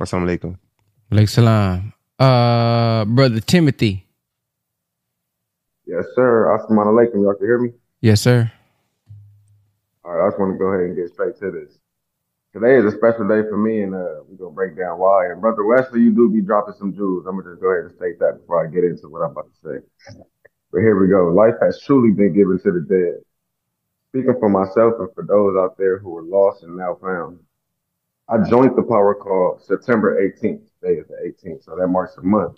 assalamu alaikum Alaikum salam. Uh, brother Timothy. Yes, sir. Assalamu alaikum. Y'all can hear me? Yes, sir. All right, I just want to go ahead and get straight to this. Today is a special day for me, and uh, we're gonna break down why. And brother Wesley, you do be dropping some jewels. I'm gonna just go ahead and state that before I get into what I'm about to say. But here we go. Life has truly been given to the dead. Speaking for myself and for those out there who are lost and now found, I joined the power call September 18th. Today is the 18th, so that marks a month.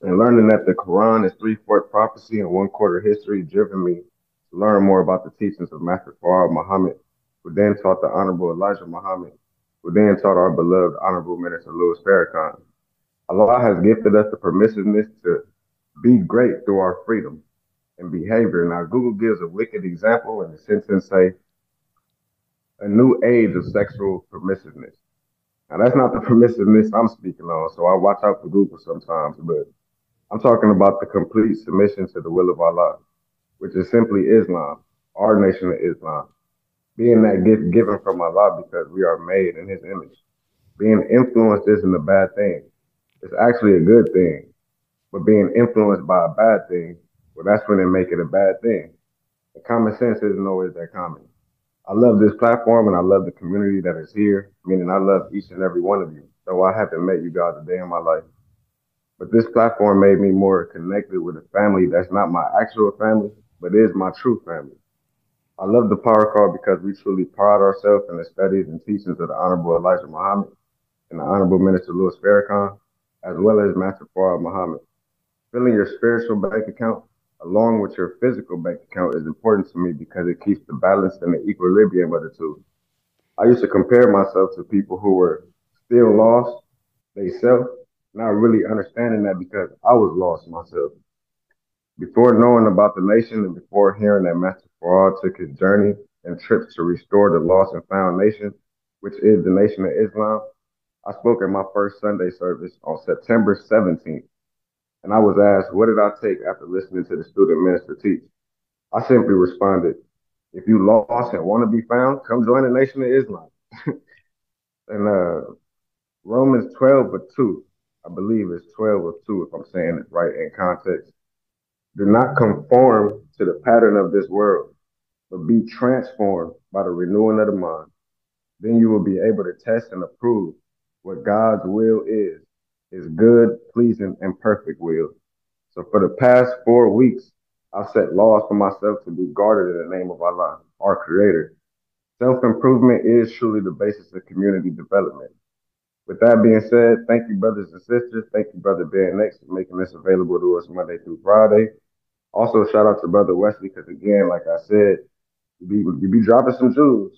And learning that the Quran is three fourth prophecy and one quarter history, driven me to learn more about the teachings of Master Fard Muhammad who then taught the Honorable Elijah Muhammad, who then taught our beloved Honorable Minister Louis Farrakhan. Allah has gifted us the permissiveness to be great through our freedom and behavior. Now, Google gives a wicked example in the sentence say, a new age of sexual permissiveness. Now, that's not the permissiveness I'm speaking on, so I watch out for Google sometimes, but I'm talking about the complete submission to the will of Allah, which is simply Islam, our nation of Islam being that gift given from Allah because we are made in His image. Being influenced isn't a bad thing. It's actually a good thing. but being influenced by a bad thing, well, that's when they make it a bad thing. The common sense isn't always that common. I love this platform and I love the community that is here, meaning I love each and every one of you. Though I haven't met you guys a day in my life. But this platform made me more connected with a family that's not my actual family, but is my true family. I love the Power Call because we truly pride ourselves in the studies and teachings of the Honorable Elijah Muhammad and the Honorable Minister Louis Farrakhan, as well as Master Fard Muhammad. Filling your spiritual bank account along with your physical bank account is important to me because it keeps the balance and the equilibrium of the two. I used to compare myself to people who were still lost themselves, not really understanding that because I was lost myself. Before knowing about the nation and before hearing that Master Fard took his journey and trips to restore the lost and found nation, which is the Nation of Islam, I spoke at my first Sunday service on September 17th. And I was asked, what did I take after listening to the student minister teach? I simply responded, if you lost and want to be found, come join the Nation of Islam. and uh, Romans 12 but 2, I believe it's 12 or 2, if I'm saying it right in context. Do not conform to the pattern of this world, but be transformed by the renewing of the mind. Then you will be able to test and approve what God's will is, his good, pleasing, and perfect will. So for the past four weeks, I've set laws for myself to be guarded in the name of Allah, our creator. Self-improvement is truly the basis of community development. With that being said, thank you, brothers and sisters. Thank you, Brother Ben X, for making this available to us Monday through Friday. Also, shout out to Brother Wesley, because again, like I said, you be, you be dropping some jewels.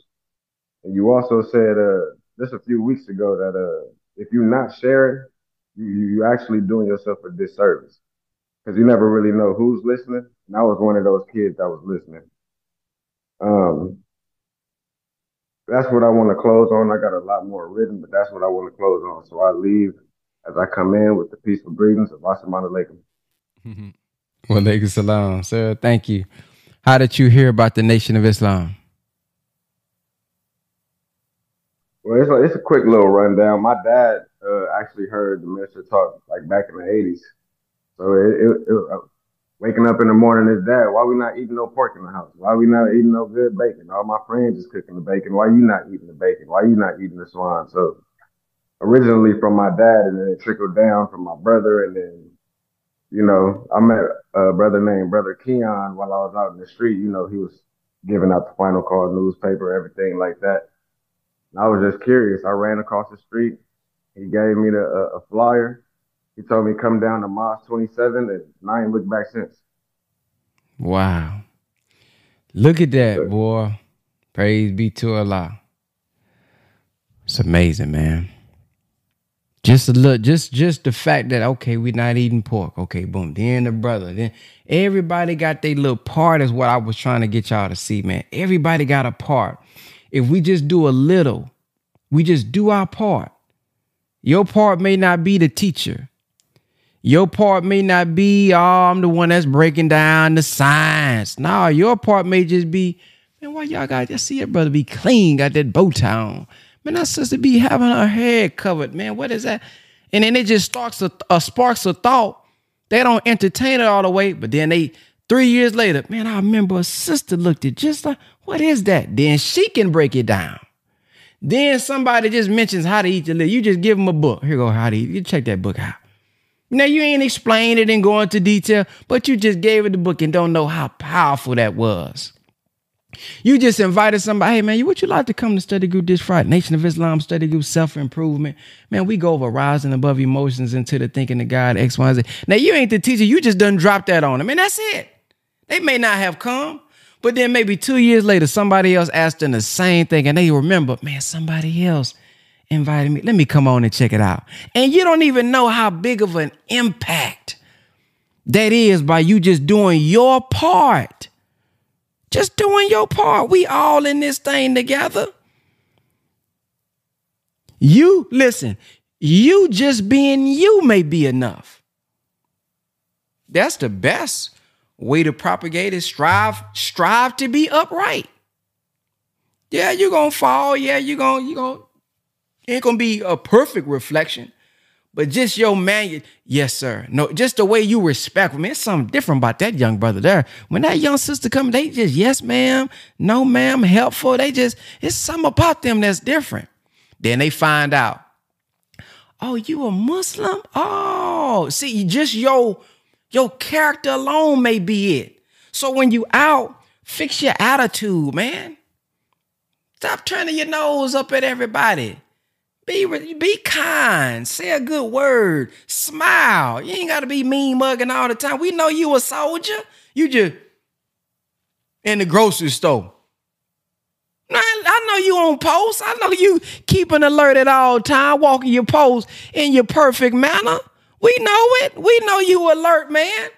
And you also said uh, just a few weeks ago that uh, if you're not sharing, you, you actually doing yourself a disservice. Because you never really know who's listening. And I was one of those kids that was listening. Um, that's what I want to close on. I got a lot more written, but that's what I want to close on. So I leave as I come in with the peaceful greetings of Assalamu alaikum. Well, alaikum salam, sir. Thank you. How did you hear about the Nation of Islam? Well, it's a, it's a quick little rundown. My dad uh, actually heard the minister talk like back in the 80s. So it, it, it, uh, waking up in the morning is dad, why we not eating no pork in the house? Why we not eating no good bacon? All my friends is cooking the bacon. Why you not eating the bacon? Why you not eating the swine? So originally from my dad and then it trickled down from my brother and then you know, I met a brother named Brother Keon while I was out in the street. You know, he was giving out the final call newspaper, everything like that. And I was just curious. I ran across the street. He gave me the, a, a flyer. He told me come down to Mosque 27, and I ain't looked back since. Wow. Look at that, boy. Praise be to Allah. It's amazing, man. Just a look, just just the fact that okay, we're not eating pork. Okay, boom. Then the brother, then everybody got their little part. Is what I was trying to get y'all to see, man. Everybody got a part. If we just do a little, we just do our part. Your part may not be the teacher. Your part may not be, oh, I'm the one that's breaking down the science. No, your part may just be, man, why y'all got, just see your brother be clean, got that bow tie on. Man, that sister be having her hair covered, man. What is that? And then it just sparks a, a sparks a thought. They don't entertain it all the way, but then they three years later, man, I remember a sister looked at just like, what is that? Then she can break it down. Then somebody just mentions how to eat the You just give them a book. Here go how to eat. You check that book out. Now you ain't explain it and go into detail, but you just gave it the book and don't know how powerful that was. You just invited somebody, hey man, you would you like to come to study group this Friday? Nation of Islam study group, self-improvement. Man, we go over rising above emotions into the thinking of God, X, Y, Z. Now you ain't the teacher, you just done drop that on them. And that's it. They may not have come, but then maybe two years later, somebody else asked them the same thing, and they remember, man, somebody else invited me. Let me come on and check it out. And you don't even know how big of an impact that is by you just doing your part. Just doing your part. We all in this thing together. You, listen, you just being you may be enough. That's the best way to propagate is strive, strive to be upright. Yeah, you're gonna fall. Yeah, you're gonna, you're gonna, ain't gonna be a perfect reflection, But just your man, yes, sir. No, just the way you respect me. It's something different about that young brother there. When that young sister come, they just, yes, ma'am, no, ma'am, helpful. They just, it's something about them that's different. Then they find out, oh, you a Muslim? Oh, see, just your your character alone may be it. So when you out, fix your attitude, man. Stop turning your nose up at everybody. Be be kind. Say a good word. Smile. You ain't got to be mean mugging all the time. We know you a soldier. You just in the grocery store. I, I know you on post. I know you keeping alert at all time, walking your post in your perfect manner. We know it. We know you alert, man.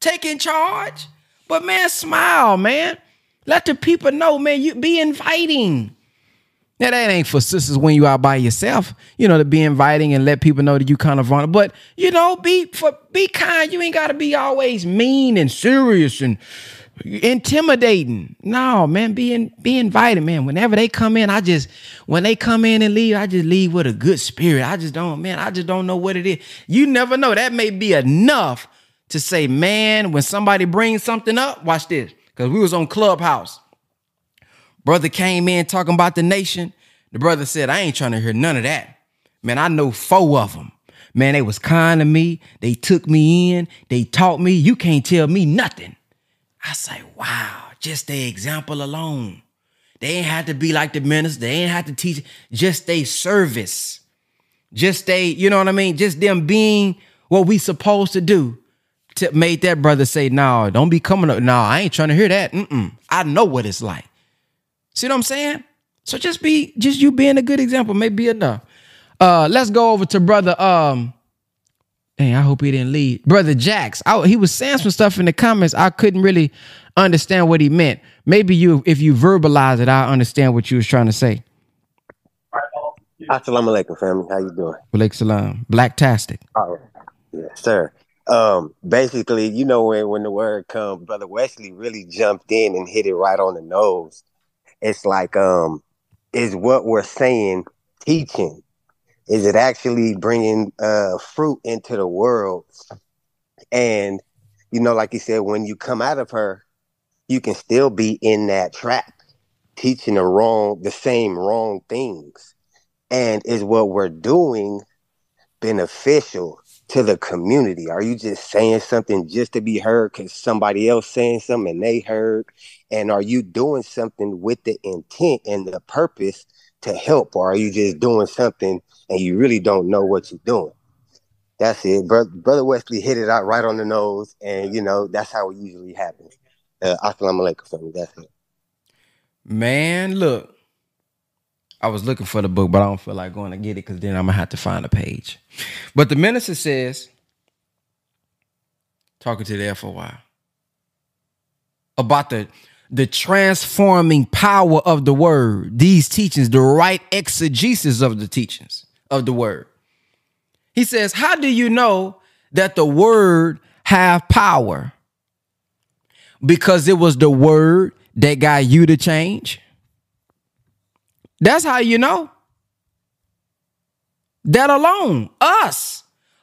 Taking charge. But man, smile, man. Let the people know, man, you be inviting. Now that ain't for sisters when you out by yourself, you know, to be inviting and let people know that you kind of vulnerable. But you know, be for be kind. You ain't gotta be always mean and serious and intimidating. No, man, be in, be invited, man. Whenever they come in, I just when they come in and leave, I just leave with a good spirit. I just don't, man, I just don't know what it is. You never know. That may be enough to say, man, when somebody brings something up, watch this. Because we was on Clubhouse. Brother came in talking about the nation. The brother said, I ain't trying to hear none of that. Man, I know four of them. Man, they was kind to me. They took me in. They taught me. You can't tell me nothing. I say, wow, just the example alone. They ain't have to be like the minister. They ain't have to teach. Just they service. Just they, you know what I mean? Just them being what we supposed to do. To made that brother say, no, don't be coming up. No, I ain't trying to hear that. Mm-mm. I know what it's like. See what I'm saying? So just be, just you being a good example may be enough. Uh, let's go over to brother um Dang, I hope he didn't leave. Brother Jax, I, he was saying some stuff in the comments. I couldn't really understand what he meant. Maybe you, if you verbalize it, I understand what you was trying to say. Assalamu alaikum, family. How you doing? Walaikum salam. Blacktastic. Oh, yes, sir. Um, basically, you know when when the word comes, brother Wesley really jumped in and hit it right on the nose. It's like um, is what we're saying teaching is it actually bringing uh, fruit into the world? And you know, like you said, when you come out of her, you can still be in that trap, teaching the wrong, the same wrong things. And is what we're doing beneficial to the community? Are you just saying something just to be heard because somebody else saying something and they heard? And are you doing something with the intent and the purpose to help, or are you just doing something and you really don't know what you're doing? That's it. Brother, Wesley hit it out right on the nose, and you know that's how it usually happens. Uh, Assalamu alaikum, family. That's it. Man, look, I was looking for the book, but I don't feel like going to get it because then I'm gonna have to find a page. But the minister says, talking to a while about the the transforming power of the word, these teachings, the right exegesis of the teachings of the word. He says, How do you know that the word have power? Because it was the word that got you to change. That's how you know. That alone, us,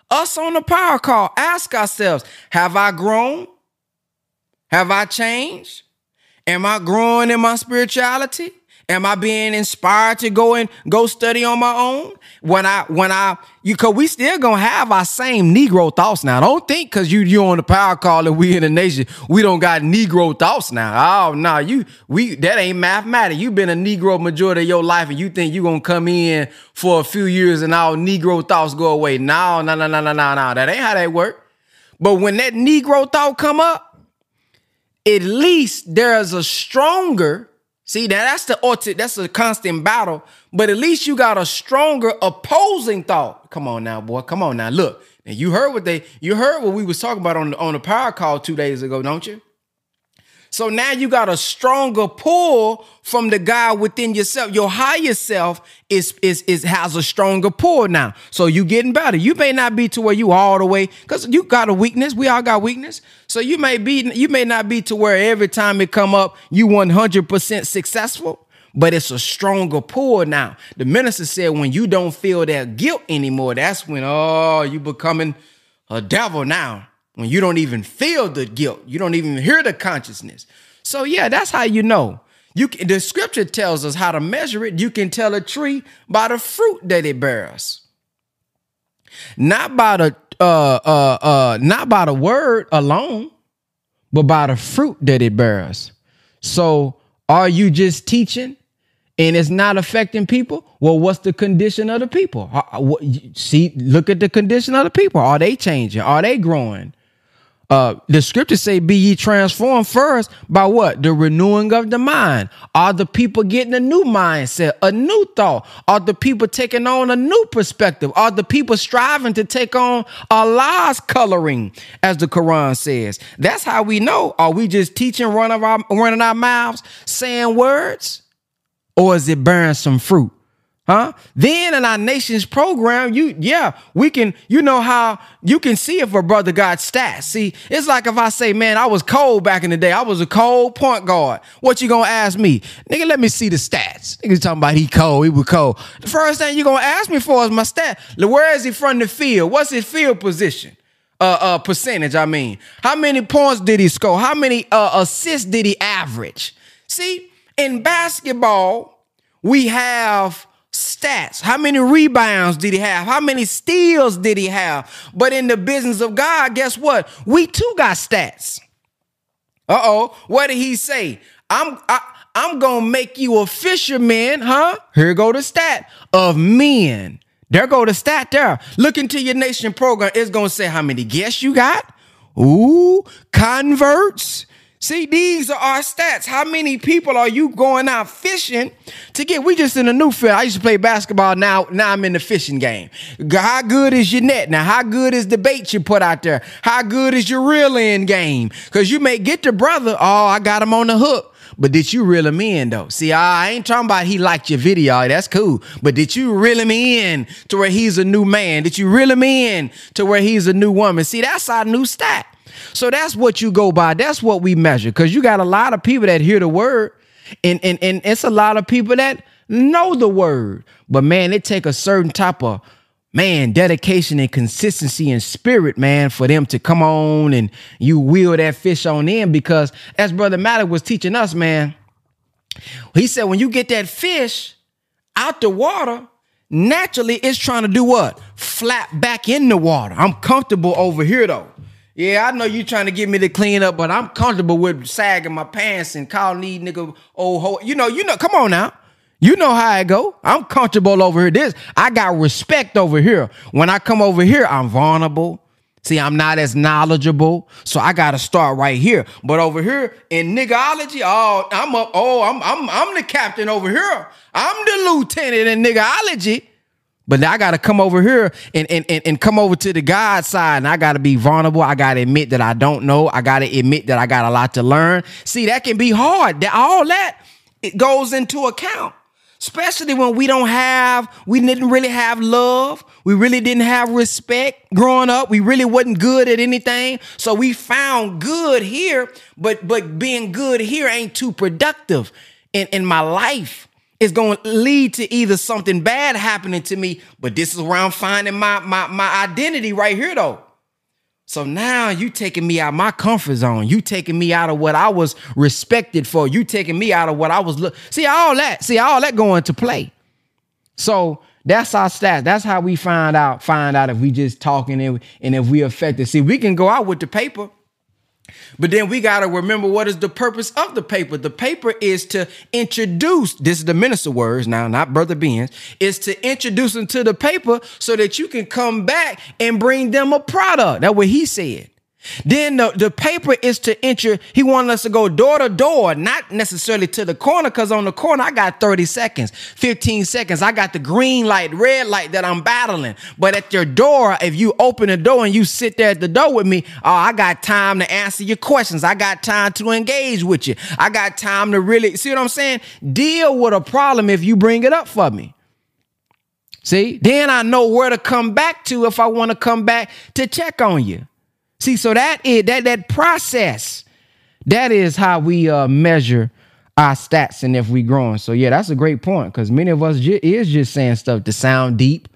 us on the power call, ask ourselves, have I grown? Have I changed? Am I growing in my spirituality? Am I being inspired to go and go study on my own? When I when I you cause we still gonna have our same Negro thoughts now. Don't think cause you you on the power call and we in the nation, we don't got Negro thoughts now. Oh no, nah, you we that ain't mathematics. you been a Negro majority of your life and you think you gonna come in for a few years and all Negro thoughts go away. No, no, no, no, no, no, no. That ain't how that work. But when that Negro thought come up, at least there is a stronger see now that's the that's a constant battle but at least you got a stronger opposing thought. Come on now boy come on now look. And you heard what they you heard what we was talking about on the, on the power call two days ago don't you so now you got a stronger pull from the guy within yourself. Your higher self is is is has a stronger pull now. So you getting better. You may not be to where you all the way because you got a weakness. We all got weakness. So you may be you may not be to where every time it come up you 100% successful. but it's a stronger pull now. The minister said when you don't feel that guilt anymore, that's when oh you becoming a devil now. When you don't even feel the guilt, you don't even hear the consciousness. So yeah, that's how you know. You can, the scripture tells us how to measure it. You can tell a tree by the fruit that it bears, not by the uh uh uh not by the word alone, but by the fruit that it bears. So are you just teaching and it's not affecting people? Well, what's the condition of the people? See, look at the condition of the people. Are they changing? Are they growing? Uh, the scriptures say, "Be ye transformed first by what? The renewing of the mind. Are the people getting a new mindset, a new thought? Are the people taking on a new perspective? Are the people striving to take on Allah's coloring, as the Quran says? That's how we know. Are we just teaching, running our running our mouths, saying words, or is it bearing some fruit? Huh? Then in our nation's program, you yeah, we can, you know how you can see if a brother got stats. See, it's like if I say, man, I was cold back in the day. I was a cold point guard. What you gonna ask me? Nigga, let me see the stats. Nigga talking about he cold, he was cold. The first thing you gonna ask me for is my stat. Where is he from the field? What's his field position? Uh, uh, percentage. I mean, how many points did he score? How many uh, assists did he average? See, in basketball, we have stats. How many rebounds did he have? How many steals did he have? But in the business of God, guess what? We too got stats. Uh oh. What did he say? I'm I, I'm gonna make you a fisherman, huh? Here go the stat of men. There go the stat there. Look into your nation program. It's gonna say how many guests you got. Ooh, converts. See, these are our stats. How many people are you going out fishing to get? We just in a new field. I used to play basketball. Now, now I'm in the fishing game. How good is your net? Now, how good is the bait you put out there? How good is your reel in game? Because you may get the brother. Oh, I got him on the hook. But did you reel him in though? See, I ain't talking about he liked your video. That's cool. But did you reel him in to where he's a new man? Did you reel him in to where he's a new woman? See, that's our new stat. So that's what you go by. That's what we measure. Because you got a lot of people that hear the word, and, and, and it's a lot of people that know the word. But man, it take a certain type of man dedication and consistency and spirit, man, for them to come on and you wheel that fish on in. Because as Brother Malik was teaching us, man, he said when you get that fish out the water, naturally it's trying to do what? Flap back in the water. I'm comfortable over here though. Yeah, I know you trying to get me to clean up, but I'm comfortable with sagging my pants and calling these nigga old ho. You know, you know, come on now. You know how I go. I'm comfortable over here. This I got respect over here. When I come over here, I'm vulnerable. See, I'm not as knowledgeable, so I gotta start right here. But over here in niggerology, oh, I'm up. Oh, I'm I'm I'm the captain over here. I'm the lieutenant in niggerology. But now I gotta come over here and, and, and, and come over to the God side, and I gotta be vulnerable. I gotta admit that I don't know. I gotta admit that I got a lot to learn. See, that can be hard. That all that it goes into account. Especially when we don't have, we didn't really have love. We really didn't have respect growing up. We really wasn't good at anything. So we found good here, but but being good here ain't too productive in, in my life. It's going to lead to either something bad happening to me, but this is where I'm finding my my my identity right here though. So now you taking me out my comfort zone. You taking me out of what I was respected for. You taking me out of what I was look. See all that. See all that going to play. So that's our stats. That's how we find out. Find out if we just talking and, and if we affected. See, we can go out with the paper, but then we got to remember what is the purpose of the paper. The paper is to introduce, this is the minister words now, not Brother Ben's, is to introduce them to the paper so that you can come back and bring them a product. That's what he said. Then the, the paper is to enter. He wanted us to go door to door, not necessarily to the corner, because on the corner I got 30 seconds, 15 seconds. I got the green light, red light that I'm battling. But at your door, if you open the door and you sit there at the door with me, oh, I got time to answer your questions. I got time to engage with you. I got time to really see what I'm saying? Deal with a problem if you bring it up for me. See, then I know where to come back to if I want to come back to check on you. See, so that is that that process. That is how we uh, measure our stats and if we growing. So yeah, that's a great point because many of us ju- is just saying stuff to sound deep,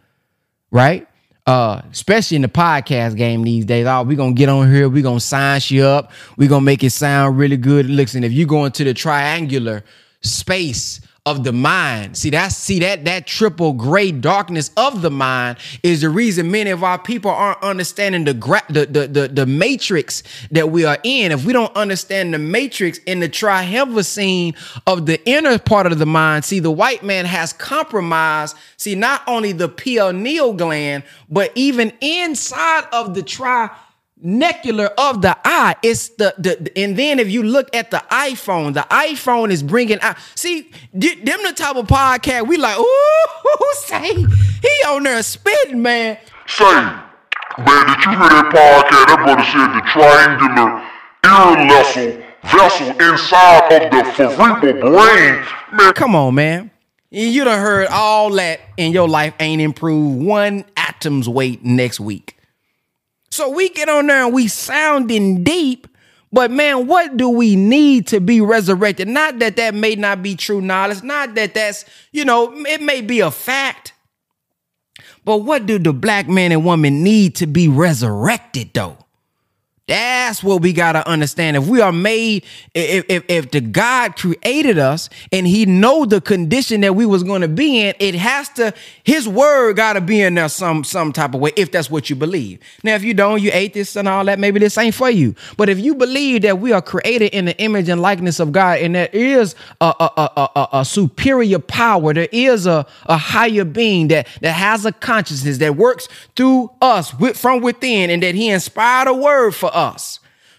right? Uh, especially in the podcast game these days. Oh, we gonna get on here, we gonna science you up, we gonna make it sound really good. Listen, if you go into the triangular space of the mind, see that see that that triple gray darkness of the mind is the reason many of our people aren't understanding the gra- the, the the the matrix that we are in. If we don't understand the matrix in the scene of the inner part of the mind, see the white man has compromised. See not only the pineal gland, but even inside of the tri necular of the eye. It's the, the and then if you look at the iPhone, the iPhone is bringing out. See, them the type of podcast we like. Ooh, say he on there spitting, man. Say, man, did you hear that podcast? That brother said the triangular ear vessel vessel inside of the cerebral brain. Man, Come on, man. You done heard all that in your life ain't improved one atom's weight next week. So we get on there and we sounding deep, but man, what do we need to be resurrected? Not that that may not be true knowledge, not that that's, you know, it may be a fact. But what do the black man and woman need to be resurrected though? That's what we gotta understand. If we are made, if, if if the God created us and He know the condition that we was gonna be in, it has to. His word gotta be in there some some type of way. If that's what you believe. Now, if you don't, you ate this and all that. Maybe this ain't for you. But if you believe that we are created in the image and likeness of God, and there is a a, a, a, a superior power, there is a, a higher being that that has a consciousness that works through us with, from within, and that He inspired a word for us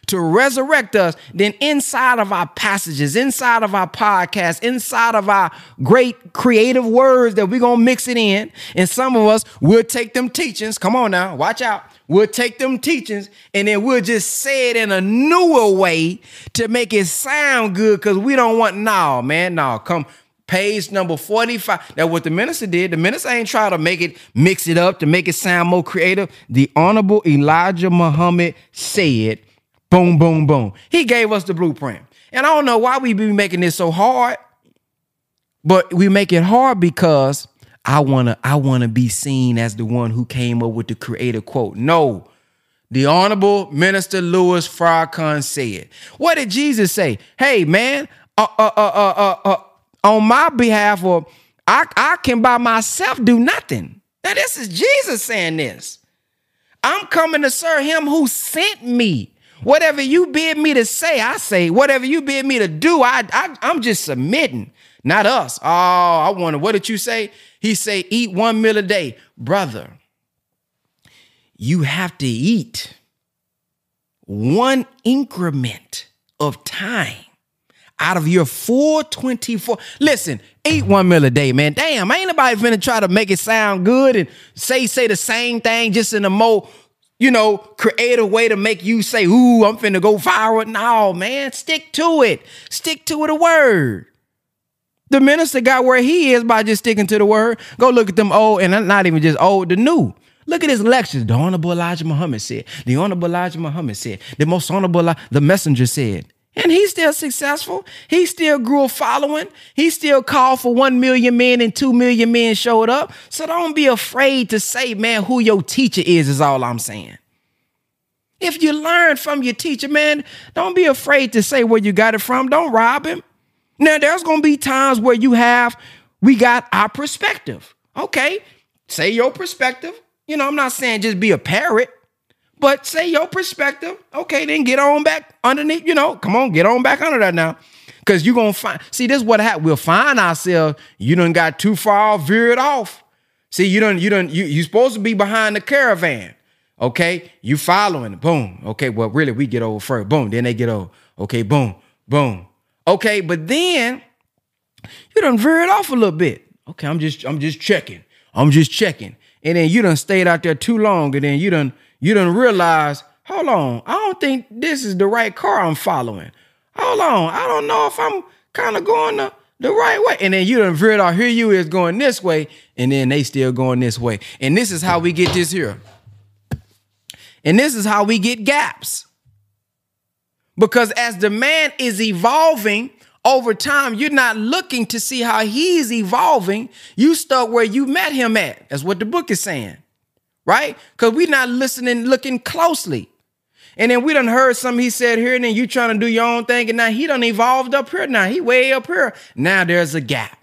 to resurrect us, then inside of our passages, inside of our podcast, inside of our great creative words that we're going to mix it in, and some of us will take them teachings. Come on now, watch out. We'll take them teachings and then we'll just say it in a newer way to make it sound good because we don't want, no, man, no, come page number 45. Now, what the minister did, the minister ain't try to make it, mix it up to make it sound more creative. The Honorable Elijah Muhammad said, boom, boom, boom. He gave us the blueprint. And I don't know why we be making this so hard, but we make it hard because I wanna, I wanna be seen as the one who came up with the creative quote. No. The Honorable Minister Louis Farrakhan said, What did Jesus say? Hey, man, uh, uh, uh, uh, uh, uh, on my behalf, or I, I can by myself do nothing. Now, this is Jesus saying this. I'm coming to serve him who sent me. Whatever you bid me to say, I say. Whatever you bid me to do, I, I I'm just submitting. Not us. Oh, I wonder, what did you say? He say, eat one meal a day. Brother, you have to eat one increment of time out of your 424. Listen, eat one meal a day, man. Damn, ain't nobody finna try to make it sound good and say say the same thing just in a more, you know, creative way to make you say, ooh, I'm finna go viral. No, man, stick to it. Stick to the word. The minister got where he is by just sticking to the word. Go look at them old, and not even just old, the new. Look at his lectures. The Honorable Elijah Muhammad said. The Honorable Elijah Muhammad said. The most Honorable, the messenger said. And he's still successful. He still grew a following. He still called for 1 million men and 2 million men showed up. So don't be afraid to say, man, who your teacher is, is all I'm saying. If you learn from your teacher, man, don't be afraid to say where you got it from. Don't rob him. Now, there's going to be times where you have, we got our perspective. Okay, say your perspective. You know, I'm not saying just be a parrot, but say your perspective. Okay, then get on back underneath, you know, come on, get on back under that now. Cause you're gonna find, see, this is what happened. We'll find ourselves, you done got too far veered off. See, you done, you done, you you supposed to be behind the caravan. Okay, you following, boom. Okay, well, really, we get over first. Boom, then they get over. Okay, boom, boom. Okay, but then you done veered off a little bit. Okay, I'm just, I'm just checking. I'm just checking. And then you done stayed out there too long, and then you done, you done realize, hold on, I don't think this is the right car I'm following. Hold on, I don't know if I'm kind of going the, the right way. And then you done veered off. Here you is going this way, and then they still going this way. And this is how we get this here. And this is how we get gaps. Because as the man is evolving over time, you're not looking to see how he's evolving. You stuck where you met him at. That's what the book is saying, right? Because we're not listening, looking closely. And then we done heard something he said here, and then you trying to do your own thing, and now he done evolved up here. Now he way up here. Now there's a gap.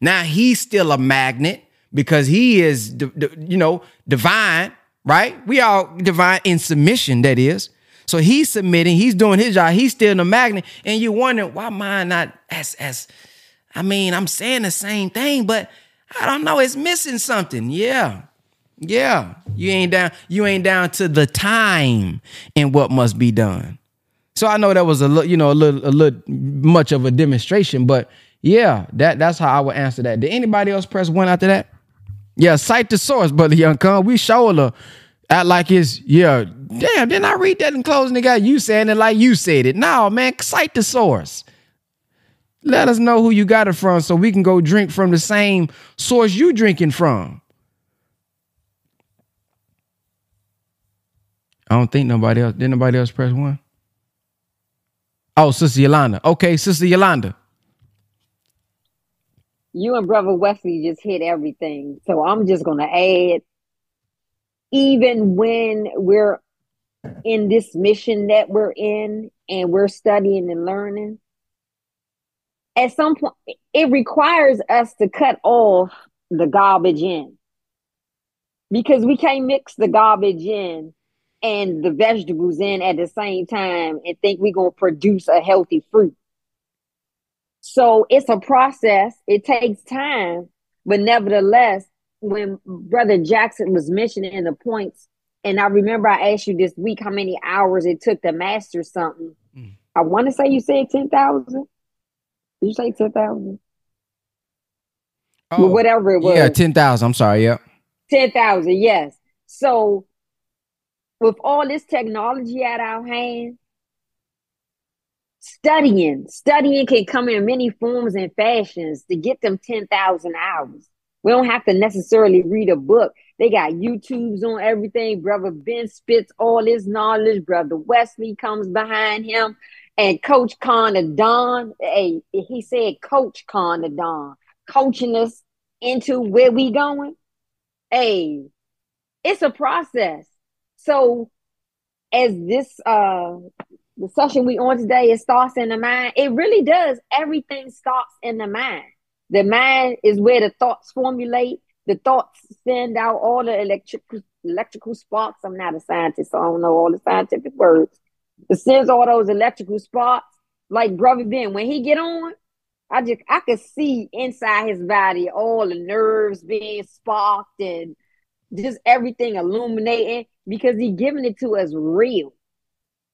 Now he's still a magnet because he is, you know, divine, right? We all divine in submission, that is. So he's submitting, he's doing his job, he's still the magnet, and you're wondering why mine not as as I mean, I'm saying the same thing, but I don't know, it's missing something. Yeah. Yeah. You ain't down, you ain't down to the time and what must be done. So I know that was a little, you know, a little, a little much of a demonstration, but yeah, that that's how I would answer that. Did anybody else press one after that? Yeah, cite the source, brother Young Khan. We show uh, her act like it's yeah. Damn, didn't I read that in closing? Got you saying it like you said it. No, man, cite the source. Let us know who you got it from so we can go drink from the same source you drinking from. I don't think nobody else. Did nobody else press one? Oh, Sister Yolanda. Okay, Sister Yolanda. You and Brother Wesley just hit everything. So I'm just gonna add even when we're in this mission that we're in and we're studying and learning, at some point, it requires us to cut off the garbage in because we can't mix the garbage in and the vegetables in at the same time and think we're going to produce a healthy fruit. So it's a process, it takes time, but nevertheless, when Brother Jackson was mentioning the points, and I remember I asked you this week how many hours it took to master something. Mm. I want to say you said 10,000. Did you say 10,000? Oh, whatever it was. Yeah, 10,000. I'm sorry. Yeah. 10,000. Yes. So, with all this technology at our hand, studying, studying can come in many forms and fashions to get them 10,000 hours. We don't have to necessarily read a book. They got YouTubes on everything. Brother Ben spits all his knowledge. Brother Wesley comes behind him. And Coach Connor Don, hey, he said Coach Connor Don, coaching us into where we going. Hey, it's a process. So as this uh the session we on today, it starts in the mind. It really does. Everything starts in the mind. The mind is where the thoughts formulate. The thoughts send out all the electrical electrical sparks. I'm not a scientist, so I don't know all the scientific words. It sends all those electrical sparks. Like brother Ben, when he get on, I just I could see inside his body all the nerves being sparked and just everything illuminating because he giving it to us real.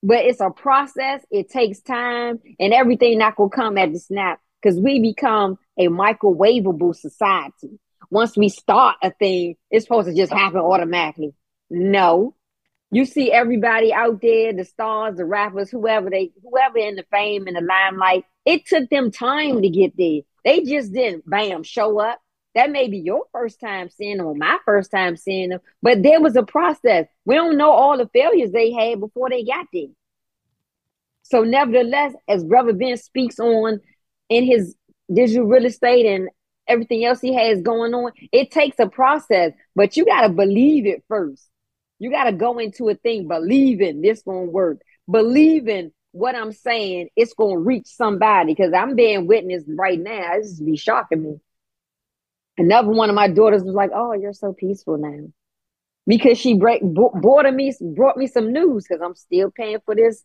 But it's a process. It takes time, and everything not gonna come at the snap because we become a microwavable society. Once we start a thing, it's supposed to just happen automatically. No. You see everybody out there, the stars, the rappers, whoever they whoever in the fame and the limelight, it took them time to get there. They just didn't bam show up. That may be your first time seeing them or my first time seeing them, but there was a process. We don't know all the failures they had before they got there. So, nevertheless, as Brother Ben speaks on in his digital real estate and everything else he has going on, it takes a process, but you got to believe it first. You got to go into a thing believing this going to work, believing what I'm saying, it's going to reach somebody because I'm being witnessed right now. This is be shocking me. Another one of my daughters was like, "Oh, you're so peaceful now," because she break, bought me brought me some news because I'm still paying for this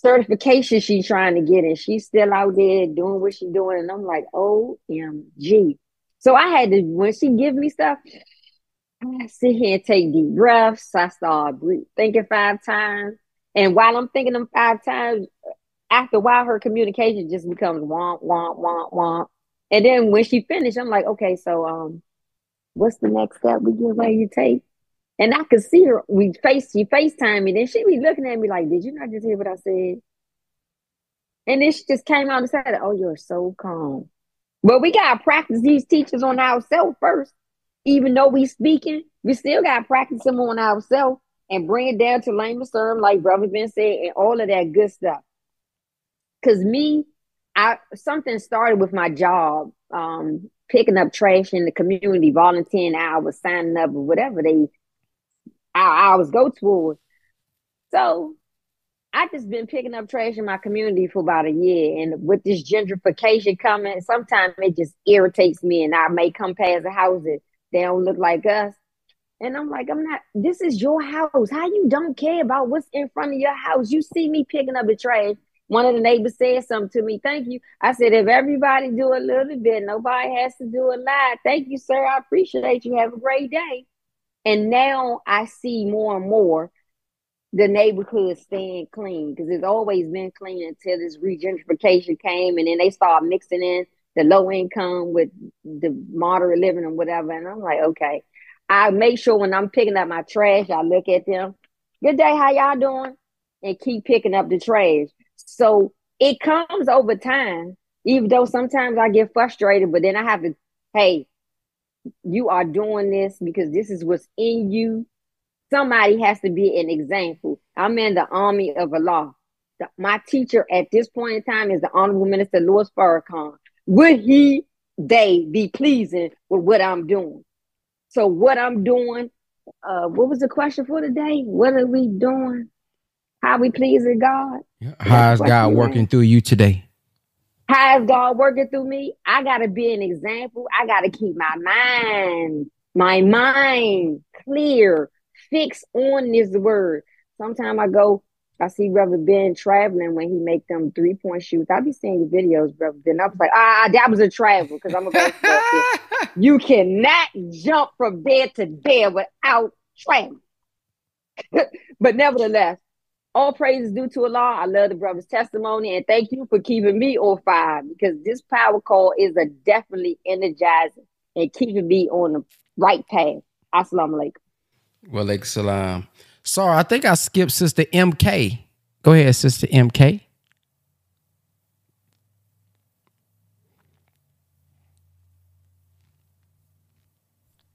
certification she's trying to get and she's still out there doing what she's doing and i'm like omg so i had to when she give me stuff i sit here and take deep breaths. I start thinking five times. And while i'm thinking them five times after a while her communication just becomes womp womp womp womp and then when she finished i'm like okay so um what's the next step we get ready to take and I could see her, we face she FaceTime me, then she be looking at me like, Did you not just hear what I said? And then she just came out and said, Oh, you're so calm. But we gotta practice these teachers on ourselves first. Even though we speaking, we still gotta practice them on ourselves and bring it down to layman's term, like Brother Ben said, and all of that good stuff. Cause me, I something started with my job, um, picking up trash in the community, volunteering hours, signing up, or whatever they our hours go towards. So I just been picking up trash in my community for about a year, and with this gentrification coming, sometimes it just irritates me, and I may come past a house that they don't look like us, and I'm like, I'm not. This is your house. How you don't care about what's in front of your house? You see me picking up the trash. One of the neighbors said something to me. Thank you. I said, if everybody do a little bit, nobody has to do a lot. Thank you, sir. I appreciate you. Have a great day. And now I see more and more the neighborhood staying clean because it's always been clean until this regentrification came and then they start mixing in the low income with the moderate living and whatever. And I'm like, okay. I make sure when I'm picking up my trash, I look at them. Good day, how y'all doing? And keep picking up the trash. So it comes over time, even though sometimes I get frustrated, but then I have to, hey, you are doing this because this is what's in you somebody has to be an example. I'm in the army of Allah. The, my teacher at this point in time is the Honorable Minister Louis Farrakhan. Would he, they be pleasing with what I'm doing? So what I'm doing, uh, what was the question for today? What are we doing? How we pleasing God? How is God working through you today? How is God working through me? I gotta be an example. I gotta keep my mind, my mind clear fix on this word. Sometimes I go, I see Brother Ben traveling when he make them three point shoots. I be seeing your videos, Brother Ben. I was like, ah, that was a travel because I'm a basketball kid. You cannot jump from bed to bed without traveling. but nevertheless, all praise is due to Allah. I love the brother's testimony and thank you for keeping me on fire because this power call is a definitely energizing and keeping me on the right path. Assalamu alaikum. Well, like salam. Sorry, I think I skipped Sister MK. Go ahead, Sister MK.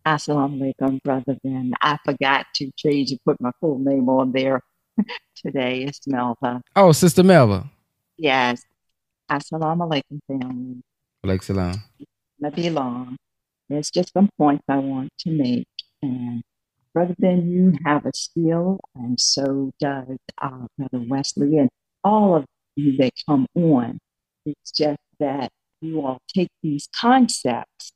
Assalamu alaikum, brother Ben. I forgot to change and put my full name on there today. It's Melva. Oh, Sister Melva. Yes. Assalamu alaikum, family. Like salam. Not be long. There's just some points I want to make. And Brother Ben, you have a skill, and so does uh, Brother Wesley, and all of you that come on. It's just that you all take these concepts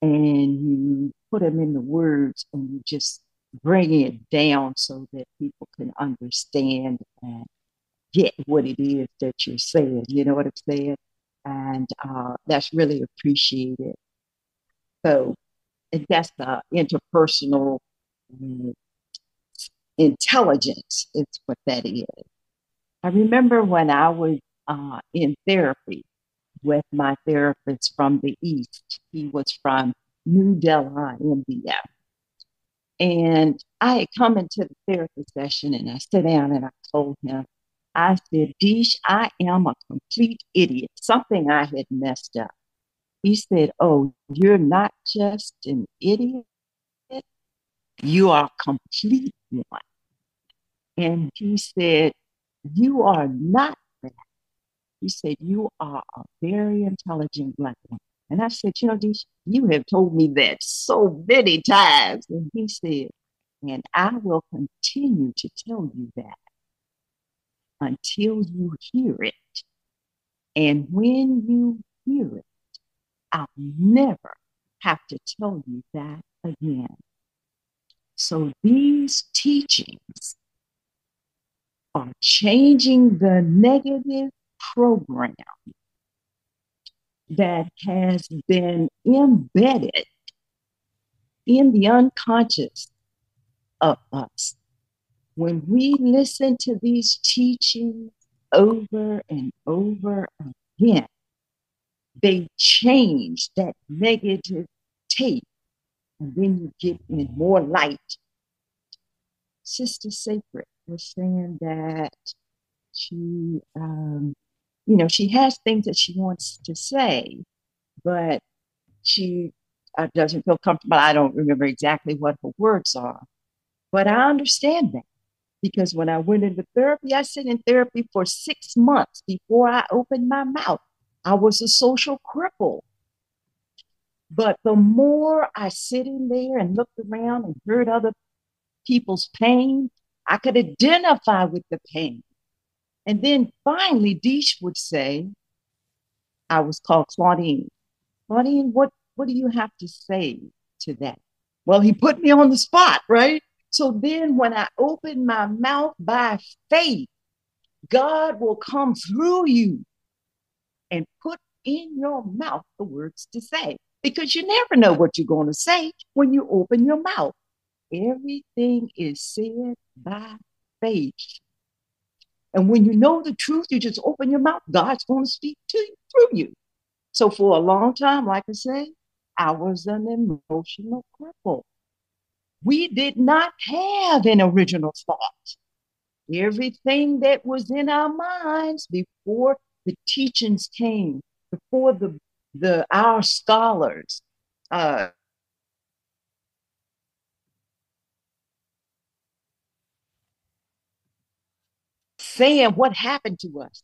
and you put them in the words and you just bring it down so that people can understand and get what it is that you're saying. You know what I'm saying? And uh, that's really appreciated. So that's the interpersonal intelligence is what that is. I remember when I was uh, in therapy with my therapist from the East. He was from New Delhi, India. And I had come into the therapy session and I sat down and I told him, I said, Deesh, I am a complete idiot. Something I had messed up. He said, Oh, you're not just an idiot, you are complete one. And he said, You are not that. He said, You are a very intelligent black woman. And I said, You know, you have told me that so many times. And he said, And I will continue to tell you that until you hear it. And when you hear it, I'll never have to tell you that again. So these teachings are changing the negative program that has been embedded in the unconscious of us. When we listen to these teachings over and over again, they change that negative tape and then you get in more light. Sister Sacred was saying that she, um, you know, she has things that she wants to say, but she uh, doesn't feel comfortable. I don't remember exactly what her words are, but I understand that because when I went into therapy, I sat in therapy for six months before I opened my mouth I was a social cripple. But the more I sit in there and looked around and heard other people's pain, I could identify with the pain. And then finally, Deesh would say, I was called Claudine. Claudine, what, what do you have to say to that? Well, he put me on the spot, right? So then when I open my mouth by faith, God will come through you and put in your mouth the words to say because you never know what you're going to say when you open your mouth. Everything is said by faith. And when you know the truth, you just open your mouth, God's going to speak to you through you. So for a long time, like I say, I was an emotional cripple. We did not have an original thought. Everything that was in our minds before the teachings came, before the the our scholars uh, saying what happened to us,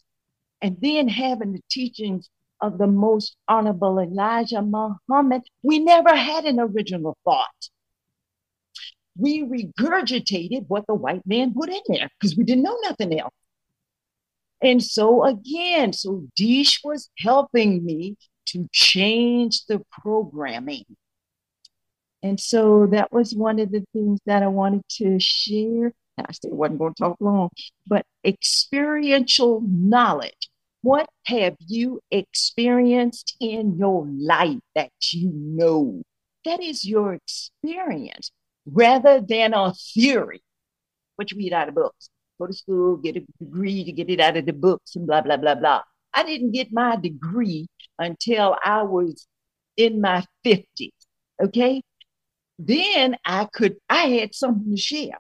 and then having the teachings of the most honorable Elijah Muhammad, we never had an original thought. We regurgitated what the white man put in there because we didn't know nothing else. And so again, so Deesh was helping me to change the programming. And so that was one of the things that I wanted to share. I still wasn't going to talk long, but experiential knowledge. What have you experienced in your life that you know? That is your experience rather than a theory, what you read out of books. Go to school, get a degree to get it out of the books, and blah, blah, blah, blah. I didn't get my degree until I was in my 50s. Okay. Then I could, I had something to share.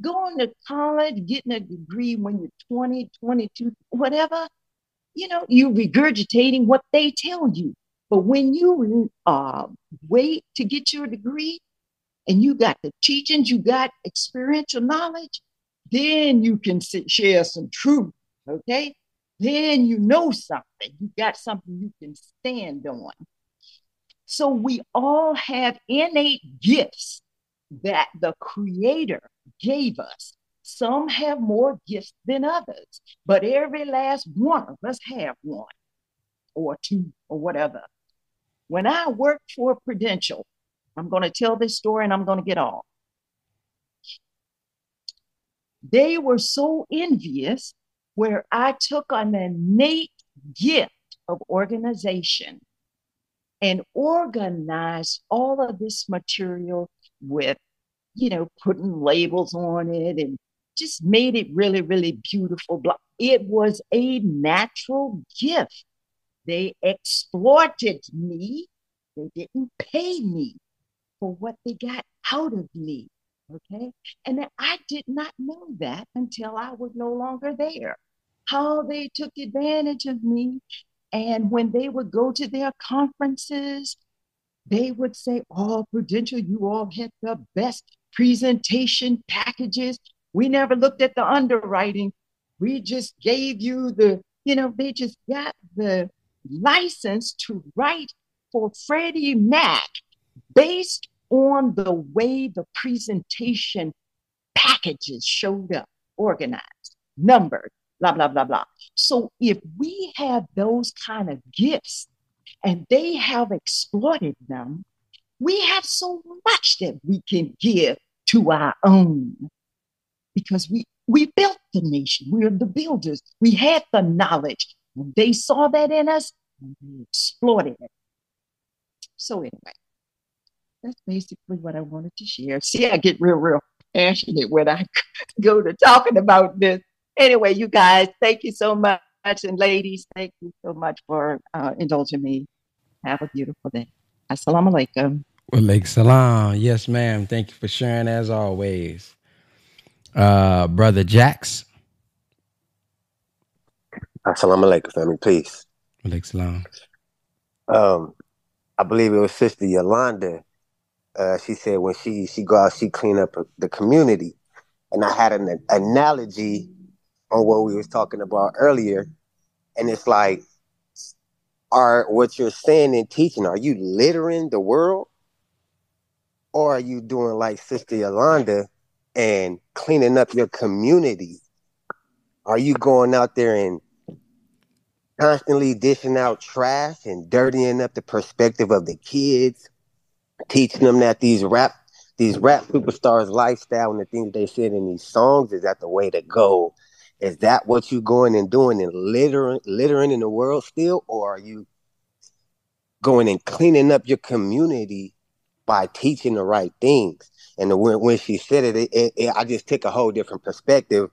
Going to college, getting a degree when you're 20, 22, whatever, you know, you regurgitating what they tell you. But when you uh, wait to get your degree and you got the teachings, you got experiential knowledge, then you can sit, share some truth. Okay then you know something. You got something you can stand on. So we all have innate gifts that the Creator gave us. Some have more gifts than others, but every last one of us have one or two or whatever. When I worked for Prudential, I'm going to tell this story and I'm going to get off. They were so envious where I took an innate gift of organization and organized all of this material with, you know, putting labels on it and just made it really, really beautiful. It was a natural gift. They exploited me. They didn't pay me for what they got out of me. Okay. And I did not know that until I was no longer there. How they took advantage of me. And when they would go to their conferences, they would say, Oh, Prudential, you all had the best presentation packages. We never looked at the underwriting. We just gave you the, you know, they just got the license to write for Freddie Mac based on the way the presentation packages showed up, organized, numbered, blah, blah, blah, blah. So if we have those kind of gifts and they have exploited them, we have so much that we can give to our own because we, we built the nation. We're the builders. We had the knowledge. And they saw that in us and they exploited it. So anyway, that's basically what I wanted to share. See, I get real, real passionate when I go to talking about this. Anyway, you guys, thank you so much. And ladies, thank you so much for uh, indulging me. Have a beautiful day. Assalamu alaikum. Walaikum salam. Yes, ma'am. Thank you for sharing as always. Uh, Brother Jax. Assalamu alaikum, family. Peace. Walaikum salam. Um, I believe it was Sister Yolanda uh, she said when she she go out, she clean up the community, and I had an analogy on what we was talking about earlier, and it's like are what you're saying and teaching, are you littering the world? Or are you doing like Sister Yolanda and cleaning up your community? Are you going out there and constantly dishing out trash and dirtying up the perspective of the kids, teaching them that these rap these rap superstars lifestyle and the things they said in these songs is that the way to go is that what you going and doing and littering littering in the world still or are you going and cleaning up your community by teaching the right things and when, when she said it, it, it, i just took a whole different perspective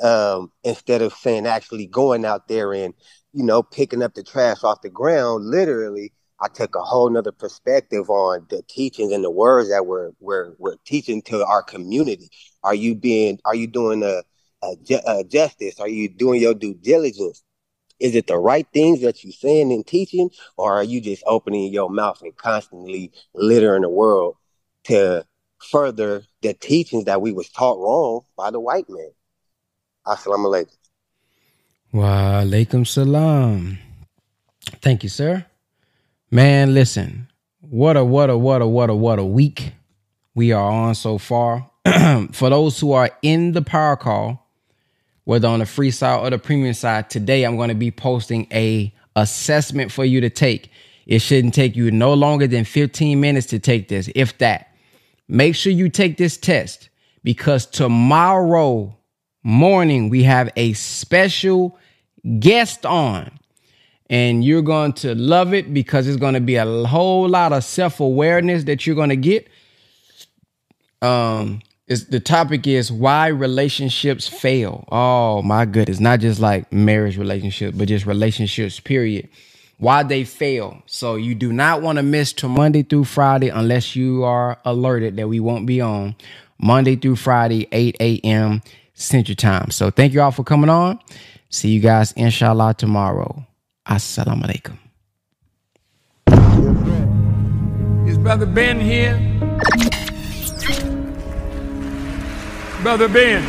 um, instead of saying actually going out there and you know picking up the trash off the ground literally I took a whole nother perspective on the teachings and the words that we're we're we're teaching to our community. Are you being are you doing a, Uh, a, a uh, justice? Are you doing your due diligence? Is it the right things that you're saying and teaching, or are you just opening your mouth and constantly littering the world to further the teachings that we was taught wrong by the white man? Assalamu alaikum. Wa alaikum salam. Thank you, sir. Man, listen. What a what a what a what a what a week we are on so far. For those who are in the power call, whether on the free side or the premium side, today I'm going to be posting a assessment for you to take. It shouldn't take you no longer than 15 minutes to take this, if that. Make sure you take this test because tomorrow morning we have a special guest on and you're going to love it because it's going to be a whole lot of self-awareness that you're going to get um is the topic is why relationships fail. Oh my goodness not just like marriage relationships, but just relationships period. Why they fail. So you do not want to miss to monday through friday unless you are alerted that we won't be on monday through friday 8 a.m central time. So thank you all for coming on. See you guys inshallah tomorrow. Assalamu alaikum. Is Brother Ben here? Brother Ben.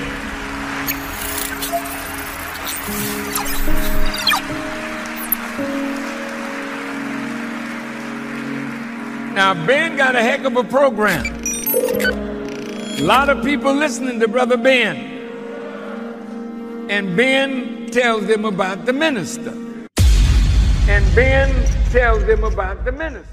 Now, Ben got a heck of a program. A lot of people listening to Brother Ben. And Ben tells them about the minister. And Ben tells them about the minister.